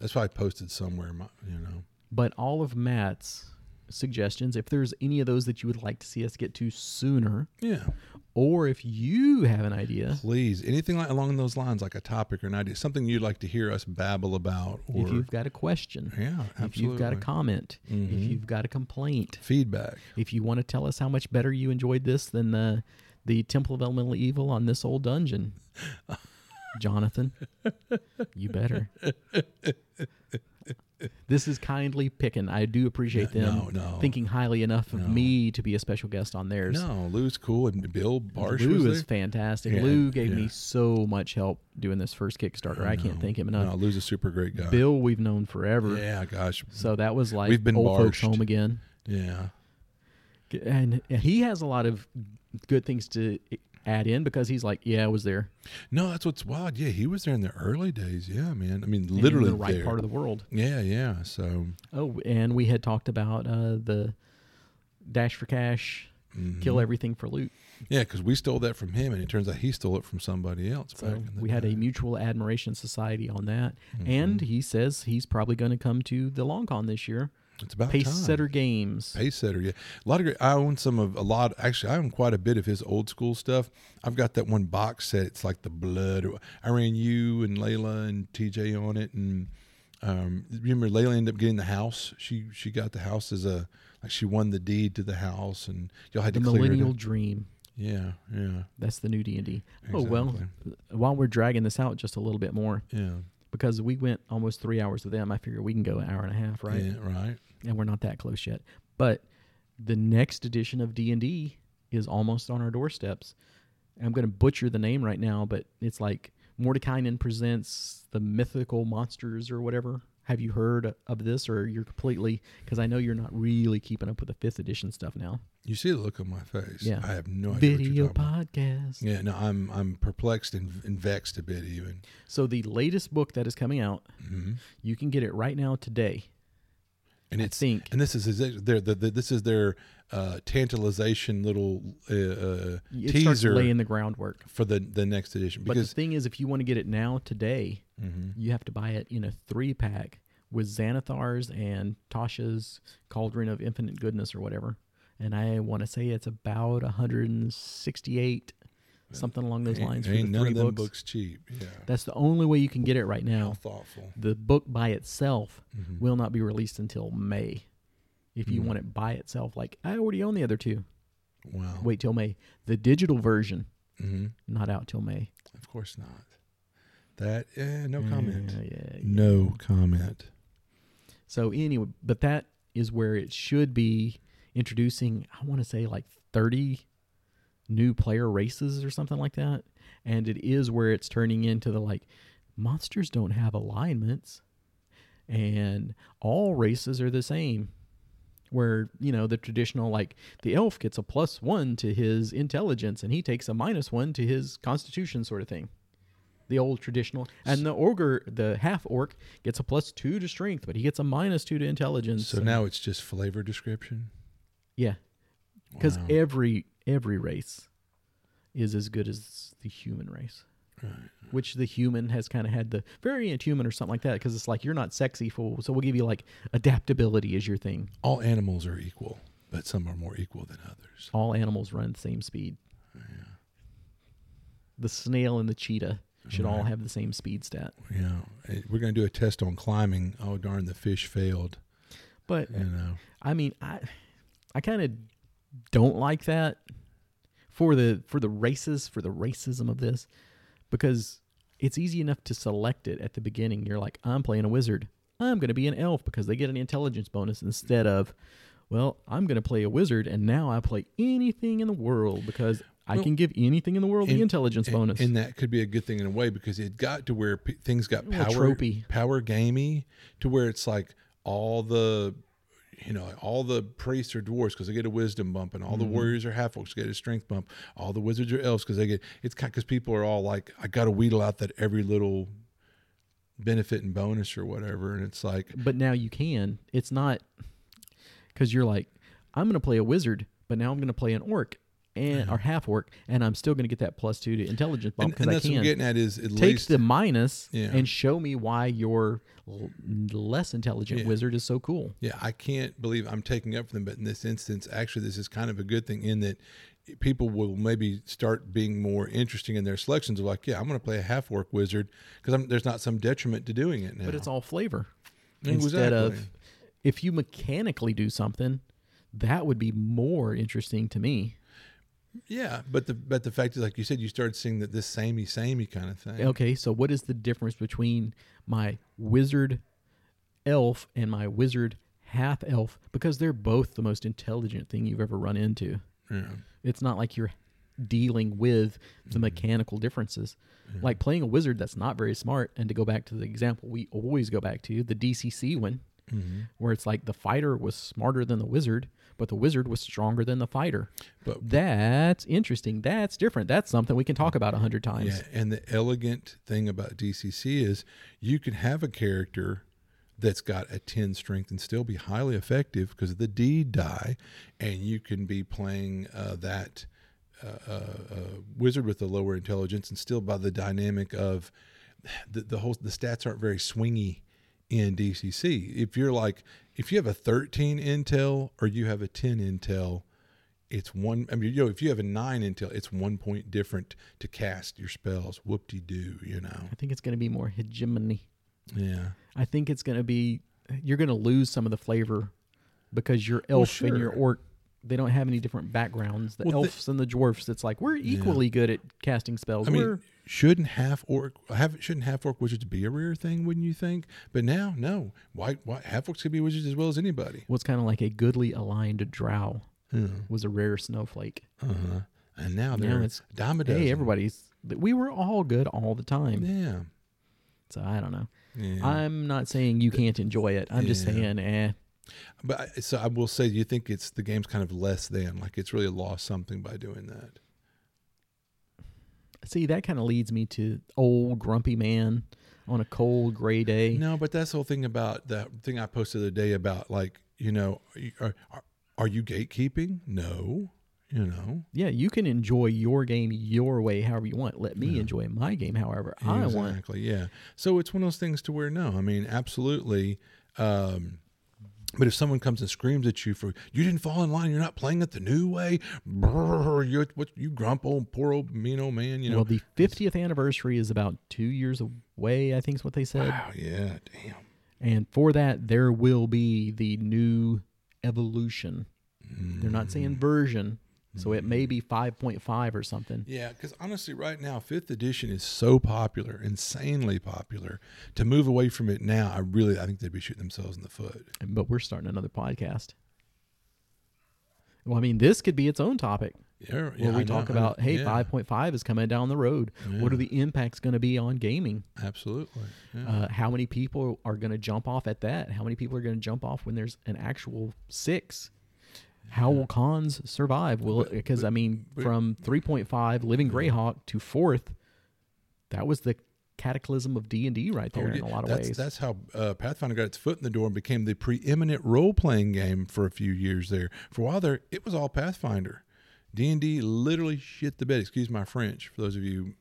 Speaker 1: That's probably posted somewhere. my- You know.
Speaker 2: But all of Matt's suggestions, if there's any of those that you would like to see us get to sooner,
Speaker 1: Yeah.
Speaker 2: or if you have an idea,
Speaker 1: Please, anything like along those lines, like a topic or an idea, something you'd like to hear us babble about, or
Speaker 2: if you've got a question,
Speaker 1: yeah,
Speaker 2: if you've got a comment, if
Speaker 1: Mhm.
Speaker 2: you've got a complaint,
Speaker 1: feedback.
Speaker 2: if you want to tell us how much better you enjoyed this than the the Temple of Elemental Evil on this old dungeon, [LAUGHS] Jonathan, you better. [LAUGHS] This is kindly picking. I do appreciate them
Speaker 1: No, no.
Speaker 2: thinking highly enough of
Speaker 1: No.
Speaker 2: me to be a special guest on theirs.
Speaker 1: No, Lou's cool, and Bill Barsh
Speaker 2: Lou
Speaker 1: was
Speaker 2: is fantastic.
Speaker 1: Yeah,
Speaker 2: Lou gave
Speaker 1: yeah.
Speaker 2: me so much help doing this first Kickstarter. I, can't thank him enough.
Speaker 1: No, Lou's a super great guy.
Speaker 2: Bill, we've known forever.
Speaker 1: yeah, gosh,
Speaker 2: So that was like
Speaker 1: We've been
Speaker 2: old folks home again.
Speaker 1: yeah,
Speaker 2: And he has a lot of good things to add in because he's like, yeah, I was there.
Speaker 1: no, that's what's wild. Yeah, he was there in the early days. Yeah, man. I mean,
Speaker 2: and
Speaker 1: literally
Speaker 2: the right
Speaker 1: there.
Speaker 2: part of the world.
Speaker 1: yeah, yeah. So
Speaker 2: Oh, and we had talked about uh, the dash for cash, kill
Speaker 1: mhm.
Speaker 2: everything for loot.
Speaker 1: Yeah, because we stole that from him, and it turns out he stole it from somebody else. back
Speaker 2: So
Speaker 1: in the
Speaker 2: we had a mutual admiration society on that.
Speaker 1: Mhm.
Speaker 2: And he says he's probably going to come to the Long Con this year.
Speaker 1: It's about
Speaker 2: Pace
Speaker 1: time.
Speaker 2: Setter Games.
Speaker 1: Pacesetter, yeah. A lot of great. I own some of a lot. Actually, I own quite a bit of his old school stuff. I've got that one box set. It's like the blood. I ran you and Layla and TJ on it, and um, remember Layla ended up getting the house. She she got the house as a like she won the deed to the house, and y'all had
Speaker 2: The
Speaker 1: to clear
Speaker 2: Millennial
Speaker 1: it.
Speaker 2: Dream.
Speaker 1: Yeah, yeah,
Speaker 2: That's the new D and D. Oh well. While we're dragging this out just a little bit more,
Speaker 1: yeah,
Speaker 2: because we went almost three hours with them, I figure we can go an hour and a half, right?
Speaker 1: yeah, right.
Speaker 2: And we're not that close yet. But the next edition of D and D is almost on our doorsteps. I'm going to butcher the name right now, but it's like Mordenkainen presents the mythical monsters or whatever. Have you heard of this, or you're completely? Because I know you're not really keeping up with the fifth edition stuff now.
Speaker 1: You see the look on my face.
Speaker 2: Yeah.
Speaker 1: I have no idea.
Speaker 2: Video
Speaker 1: you're about.
Speaker 2: podcast.
Speaker 1: Yeah, no, I'm I'm perplexed and, and vexed a bit even.
Speaker 2: So the latest book that is coming out,
Speaker 1: hmm
Speaker 2: you can get it right now today.
Speaker 1: And
Speaker 2: I
Speaker 1: it's
Speaker 2: think
Speaker 1: and this is their the, the, this is their uh, tantalization little uh, uh,
Speaker 2: it
Speaker 1: teaser
Speaker 2: laying the groundwork.
Speaker 1: for the the next edition
Speaker 2: But the thing is, if you want to get it now today,
Speaker 1: Mhm.
Speaker 2: you have to buy it in a three pack with Xanathar's and Tasha's Cauldron of Infinite Goodness or whatever. And I want to say it's about 168, something along those
Speaker 1: ain't,
Speaker 2: lines
Speaker 1: ain't
Speaker 2: for the
Speaker 1: none
Speaker 2: three
Speaker 1: of them
Speaker 2: books.
Speaker 1: books cheap. Yeah,
Speaker 2: That's the only way you can get it right
Speaker 1: how
Speaker 2: now.
Speaker 1: thoughtful.
Speaker 2: The book by itself
Speaker 1: Mhm.
Speaker 2: will not be released until May. If you
Speaker 1: Mm.
Speaker 2: want it by itself, like I already own the other two,
Speaker 1: Wow.
Speaker 2: wait till May. The digital version
Speaker 1: hmm
Speaker 2: not out till May.
Speaker 1: Of course not. That eh, no comment.
Speaker 2: Yeah, yeah, yeah.
Speaker 1: No comment.
Speaker 2: So anyway, but that is where it should be introducing. I want to say like thirty new player races or something like that, and it is where it's turning into the like monsters don't have alignments, and all races are the same. Where you know the traditional like the elf gets a plus one to his intelligence and he takes a minus one to his constitution sort of thing. The old traditional, and the ogre, the half orc, gets a plus two to strength, but he gets a minus two to intelligence.
Speaker 1: So
Speaker 2: and-
Speaker 1: now it's just flavor description.
Speaker 2: yeah, because
Speaker 1: Wow.
Speaker 2: every every race is as good as the human race.
Speaker 1: Right.
Speaker 2: Which the human has kind of had the variant human or something like that, because it's like you're not sexy fool, so we'll give you like adaptability as your thing.
Speaker 1: all animals are equal, but some are more equal than others.
Speaker 2: All animals run the same speed. Yeah. The snail and the cheetah should all have the same speed stat.
Speaker 1: Yeah, we're going to do a test on climbing. Oh darn, the fish failed.
Speaker 2: But
Speaker 1: You know.
Speaker 2: I mean, I I kind of don't like that for the for the races for the racism of this because it's easy enough to select it at the beginning. You're like, I'm playing a wizard. I'm going to be an elf because they get an intelligence bonus instead of, well, I'm going to play a wizard and now I play anything in the world because I
Speaker 1: Well,
Speaker 2: can give anything in the world the intelligence
Speaker 1: and,
Speaker 2: bonus.
Speaker 1: and that could be a good thing in a way because it got to where p- things got power power gamey to where it's like all the you know all the priests are dwarves because they get a wisdom bump and all
Speaker 2: Mm-hmm.
Speaker 1: the warriors are half orcs get a strength bump all the wizards are elves because they get it's because people are all like i gotta wheedle out that every little benefit and bonus or whatever and it's like
Speaker 2: but now you can. It's not because you're like, I'm going to play a wizard, but now I'm going to play an orc. And or mm-hmm. half orc, and I'm still going to get that plus two to intelligence bump because I
Speaker 1: that's what I'm
Speaker 2: can.
Speaker 1: getting at is at
Speaker 2: Take
Speaker 1: least
Speaker 2: the minus
Speaker 1: Yeah.
Speaker 2: and show me why your l- less intelligent
Speaker 1: Yeah.
Speaker 2: wizard is so cool.
Speaker 1: Yeah, I can't believe I'm taking up for them, but in this instance, actually, this is kind of a good thing in that people will maybe start being more interesting in their selections. Of like, yeah, I'm going to play a half orc wizard because there's not some detriment to doing it now.
Speaker 2: But it's all flavor. Instead of if you mechanically do something, that would be more interesting to me.
Speaker 1: Yeah, but the but the fact is, like you said, you started seeing that this samey samey kind of thing.
Speaker 2: Okay, so what is the difference between my wizard elf and my wizard half elf? Because they're both the most intelligent thing you've ever run into.
Speaker 1: Yeah.
Speaker 2: It's not like you're dealing with the mm-hmm. mechanical differences. Like playing a wizard that's not very smart, and to go back to the example we always go back to, the DCC one, mm-hmm. where it's like the fighter was smarter than the wizard, but the wizard was stronger than the fighter.
Speaker 1: But
Speaker 2: That's interesting. That's different. That's something we can talk about a hundred times.
Speaker 1: Yeah, and the elegant thing about DCC is you can have a character that's got a 10 strength and still be highly effective because of the D die, and you can be playing uh, that uh, uh, uh, wizard with a lower intelligence and still by the dynamic of [SIGHS] the, the whole the stats aren't very swingy in DCC. If you're like if you have a 13 intel or you have a 10 intel, it's one. I mean, you know, if you have a nine intel, it's one point different to cast your spells. Whoop de doo, you know.
Speaker 2: I think it's going to be more hegemony.
Speaker 1: Yeah,
Speaker 2: I think it's going to be you're going to lose some of the flavor because your elf and your
Speaker 1: sure.
Speaker 2: orc they don't have any different backgrounds. The
Speaker 1: Well, the-
Speaker 2: elves and the dwarfs, it's like we're equally good at casting spells.
Speaker 1: I
Speaker 2: we're
Speaker 1: mean, shouldn't half orc have shouldn't half orc wizards be a rare thing? Wouldn't you think? But now, no. Why? Why half orcs could be wizards as well as anybody?
Speaker 2: what's kind of like a goodly aligned drow
Speaker 1: Uh
Speaker 2: was a rare snowflake.
Speaker 1: Uh-huh. And now
Speaker 2: Now
Speaker 1: they're
Speaker 2: it's,
Speaker 1: dime a dozen.
Speaker 2: Hey, everybody's we were all good all the time.
Speaker 1: Yeah.
Speaker 2: So I don't know.
Speaker 1: Yeah.
Speaker 2: I'm not saying you can't enjoy it. I'm just saying, eh.
Speaker 1: But I- so I will say, you think it's the game's kind of less than like it's really lost something by doing that.
Speaker 2: See, that kind of leads me to old grumpy man on a cold gray day.
Speaker 1: No, but that's the whole thing about that thing I posted the other day about like you know are you- are, are, you gatekeeping? No, you know.
Speaker 2: Yeah, you can enjoy your game your way, however you want. Let me
Speaker 1: Yeah.
Speaker 2: enjoy my game, however I want.
Speaker 1: Exactly. Yeah. So it's one of those things to where no, I mean, absolutely. Um, but if someone comes and screams at you for you didn't fall in line, you're not playing it the new way. Brrr, you what you grump old poor old mean old man. You know.
Speaker 2: well, the 50th anniversary is about two years away, I think is what they said.
Speaker 1: wow. Yeah. Damn.
Speaker 2: And for that, there will be the new evolution. They're not saying mm. version, so it may be 5.5 or something.
Speaker 1: Yeah, because honestly, right now, fifth edition is so popular, insanely popular. To move away from it now, I really, I think they'd be shooting themselves in the foot.
Speaker 2: But we're starting another podcast. Well, I mean, this could be its own topic.
Speaker 1: Yeah,
Speaker 2: where
Speaker 1: yeah,
Speaker 2: we
Speaker 1: I
Speaker 2: talk
Speaker 1: know.
Speaker 2: about, hey,
Speaker 1: Yeah,
Speaker 2: 5.5 is coming down the road. What are the impacts going to be on gaming?
Speaker 1: Absolutely. Yeah.
Speaker 2: Uh, how many people are going to jump off at that? How many people are going to jump off when there's an actual six? How will cons survive? Will because I mean, from 3.5 Living Greyhawk to fourth, that was the cataclysm of D and D right there
Speaker 1: Oh,
Speaker 2: in a lot of
Speaker 1: that's,
Speaker 2: ways.
Speaker 1: That's how uh, Pathfinder got its foot in the door and became the preeminent role playing game for a few years there. For a while there, it was all Pathfinder. D and D literally shit the bed. Excuse my French for those of you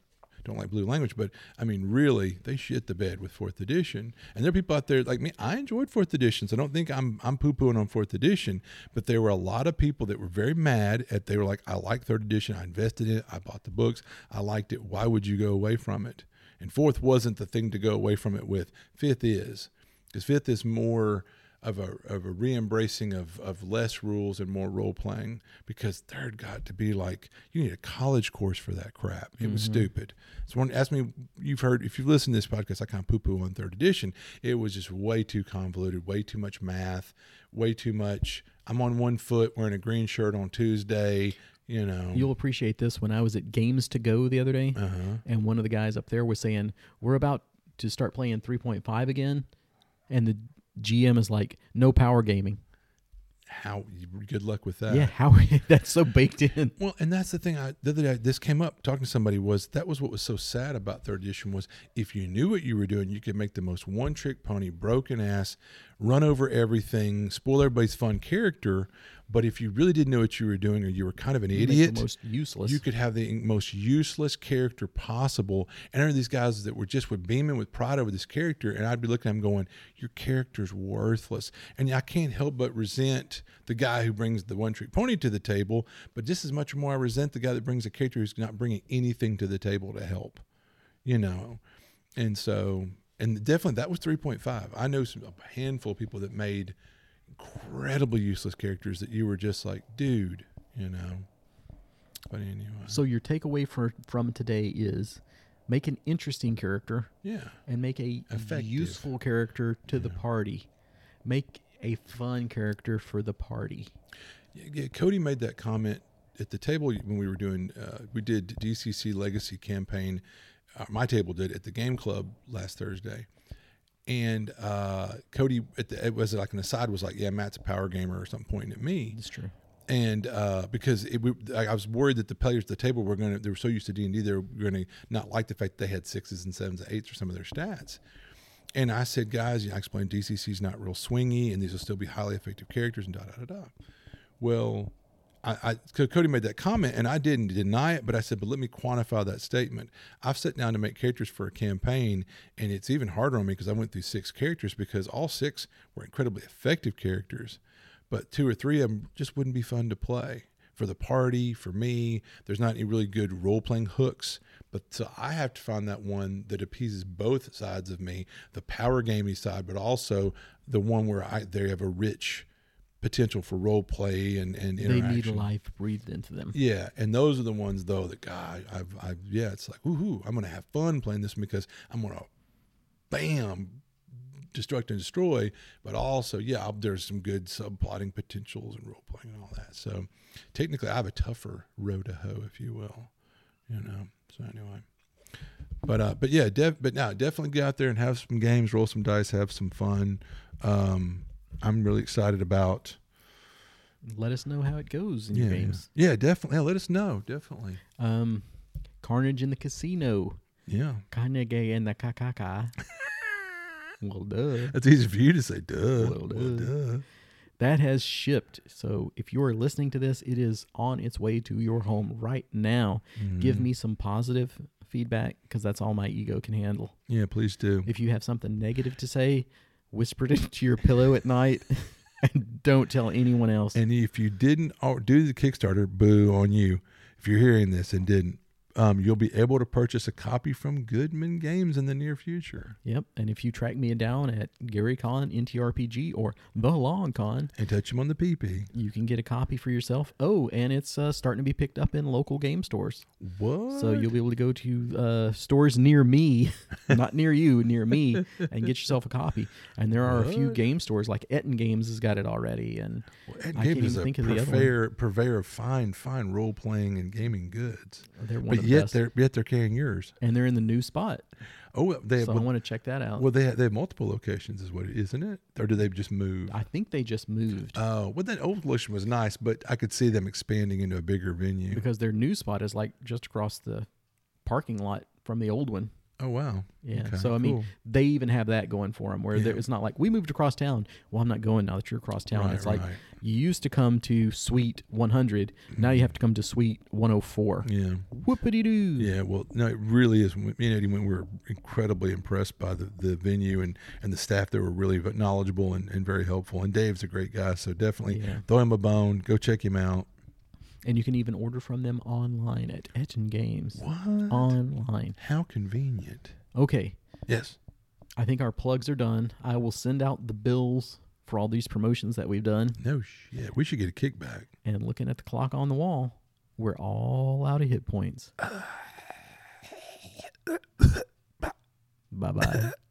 Speaker 1: don't like blue language, but I mean, really, they shit the bed with fourth edition. And there are people out there like me. I enjoyed fourth edition, so I don't think I'm I'm poo pooing on fourth edition. But there were a lot of people that were very mad at. They were like, I like third edition. I invested in it. I bought the books. I liked it. Why would you go away from it? And fourth wasn't the thing to go away from it with. Fifth is because fifth is more of a of a re-embracing of of less rules and more role playing. Because third got to be like you need a college course for that crap. It was stupid. So one ask me, you've heard if you've listened to this podcast, I kind of poo poo on third edition. It was just way too convoluted, way too much math, way too much. I'm on one foot wearing a green shirt on Tuesday. You know.
Speaker 2: You'll appreciate this. When I was at Games to Go the other day,
Speaker 1: uh-huh.
Speaker 2: and one of the guys up there was saying, "We're about to start playing 3.5 again," and the GM is like, "No power gaming."
Speaker 1: How good luck with that.
Speaker 2: yeah, how [LAUGHS] that's so baked in.
Speaker 1: Well, and that's the thing. I the other day, this came up talking to somebody was that was what was so sad about third edition was if you knew what you were doing, you could make the most one trick pony, broken ass, run over everything, spoil everybody's fun character. But if you really didn't know what you were doing, or you were kind of an
Speaker 2: You
Speaker 1: idiot,
Speaker 2: most useless.
Speaker 1: you could have the most useless character possible. And there are these guys that were just would beaming with pride over this character, and I'd be looking at them going, "Your character's worthless." And I can't help but resent the guy who brings the one trick pony to the table, but just as much or more, I resent the guy that brings a character who's not bringing anything to the table to help. You know, and so and definitely that was three point five. I know some, a handful of people that made incredibly useless characters that you were just like, dude, you know. But anyway,
Speaker 2: so your takeaway for, from today is make an interesting character
Speaker 1: yeah,
Speaker 2: and make a
Speaker 1: Effective.
Speaker 2: useful character to the party. Make a fun character for the party.
Speaker 1: yeah, yeah. Cody made that comment at the table when we were doing. Uh, we did DCC Legacy campaign. Uh, my table did at the game club last Thursday, and uh, Cody at the it was like an aside was like, "Yeah, Matt's a power gamer" or something pointing at me.
Speaker 2: It's true.
Speaker 1: and uh, because it, we, I was worried that the players at the table were going to, they were so used to D and D, they were going to not like the fact that they had sixes and sevens and eights for some of their stats. And I said, guys, I explained DCC is not real swingy, and these will still be highly effective characters, and da da da da. Well, I, I Cody made that comment, and I didn't deny it, but I said, but let me quantify that statement. I've sat down to make characters for a campaign, and it's even harder on me because I went through six characters because all six were incredibly effective characters, but two or three of them just wouldn't be fun to play for the party, for me. There's not any really good role playing hooks, but so I have to find that one that appeases both sides of me, the power gaming side, but also the one where I they have a rich potential for role play and and
Speaker 2: They
Speaker 1: interaction.
Speaker 2: need life breathed into them.
Speaker 1: Yeah, and those are the ones though that God, I've, I've, yeah, it's like, woohoo! I'm gonna have fun playing this because I'm gonna, bam, destruct and destroy. But also, yeah, I'll- there's some good subplotting potentials and role playing and all that. So, technically, I have a tougher row to hoe, if you will. You know. So anyway, but uh, but yeah, def- but now definitely get out there and have some games, roll some dice, have some fun. Um, I'm really excited about.
Speaker 2: Let us know how it goes in
Speaker 1: Yeah,
Speaker 2: your
Speaker 1: yeah.
Speaker 2: games.
Speaker 1: yeah, definitely. Yeah, let us know. Definitely.
Speaker 2: Um, Carnage in the Casino.
Speaker 1: Yeah.
Speaker 2: Carnage in the kakaka. [LAUGHS] well, duh.
Speaker 1: That's easy for you to say, duh.
Speaker 2: Well,
Speaker 1: Well,
Speaker 2: duh.
Speaker 1: duh.
Speaker 2: That has shipped. So if you are listening to this, it is on its way to your home right now. Give
Speaker 1: Mm-hmm.
Speaker 2: me some positive feedback because that's all my ego can handle.
Speaker 1: Yeah, please do.
Speaker 2: If you have something negative to say, whisper it [LAUGHS] into your pillow at night [LAUGHS] and don't tell anyone else.
Speaker 1: And if you didn't oh, do the Kickstarter, boo on you. If you're hearing this and didn't, um, you'll be able to purchase a copy from Goodman Games in the near future.
Speaker 2: Yep. And if you track me down at Gary Con, NTRPG, or The Long Con,
Speaker 1: And touch them on the PP.
Speaker 2: you can get a copy for yourself. Oh, and it's uh, starting to be picked up in local game stores.
Speaker 1: What?
Speaker 2: So you'll be able to go to uh, stores near me, [LAUGHS] not near you, near me, and get yourself a copy. And there are a few game stores like Etten Games has got it already, and
Speaker 1: Well,
Speaker 2: I can't
Speaker 1: is
Speaker 2: even
Speaker 1: a
Speaker 2: think of the other one.
Speaker 1: purveyor, of fine, fine role playing and gaming goods.
Speaker 2: they're one the
Speaker 1: yet
Speaker 2: best.
Speaker 1: they're yet they're carrying yours.
Speaker 2: and they're in the new spot,
Speaker 1: Oh, they have,
Speaker 2: so I want to check that out.
Speaker 1: well they have, they have multiple locations, is what it isn't it? Or do they just move?
Speaker 2: I think they just moved
Speaker 1: Oh, well, that old location was nice, but I could see them expanding into a bigger venue.
Speaker 2: because their new spot is like just across the parking lot from the old one.
Speaker 1: Oh wow!
Speaker 2: Yeah.
Speaker 1: Okay,
Speaker 2: so I mean,
Speaker 1: cool.
Speaker 2: they even have that going for them, where
Speaker 1: Yeah.
Speaker 2: there it's not like we moved across town. Well, I'm not going now that you're across town.
Speaker 1: Right,
Speaker 2: it's like
Speaker 1: right.
Speaker 2: you used to come to Suite 100. Now you have to come to Suite 104.
Speaker 1: yeah,
Speaker 2: Whoopity doo.
Speaker 1: yeah. Well, no, it really is. Me and Eddie went, we were incredibly impressed by the, the venue and, and the staff. They were really knowledgeable and, and very helpful. And Dave's a great guy, so definitely
Speaker 2: Yeah.
Speaker 1: throw him a bone. Go check him out.
Speaker 2: And you can even order from them online at Etten Games.
Speaker 1: What?
Speaker 2: Online.
Speaker 1: How convenient.
Speaker 2: Okay.
Speaker 1: Yes.
Speaker 2: I think our plugs are done. I will send out the bills for all these promotions that we've done.
Speaker 1: No shit. We should get a kickback.
Speaker 2: And looking at the clock on the wall, we're all out of hit points. [SIGHS] bye bye. [LAUGHS]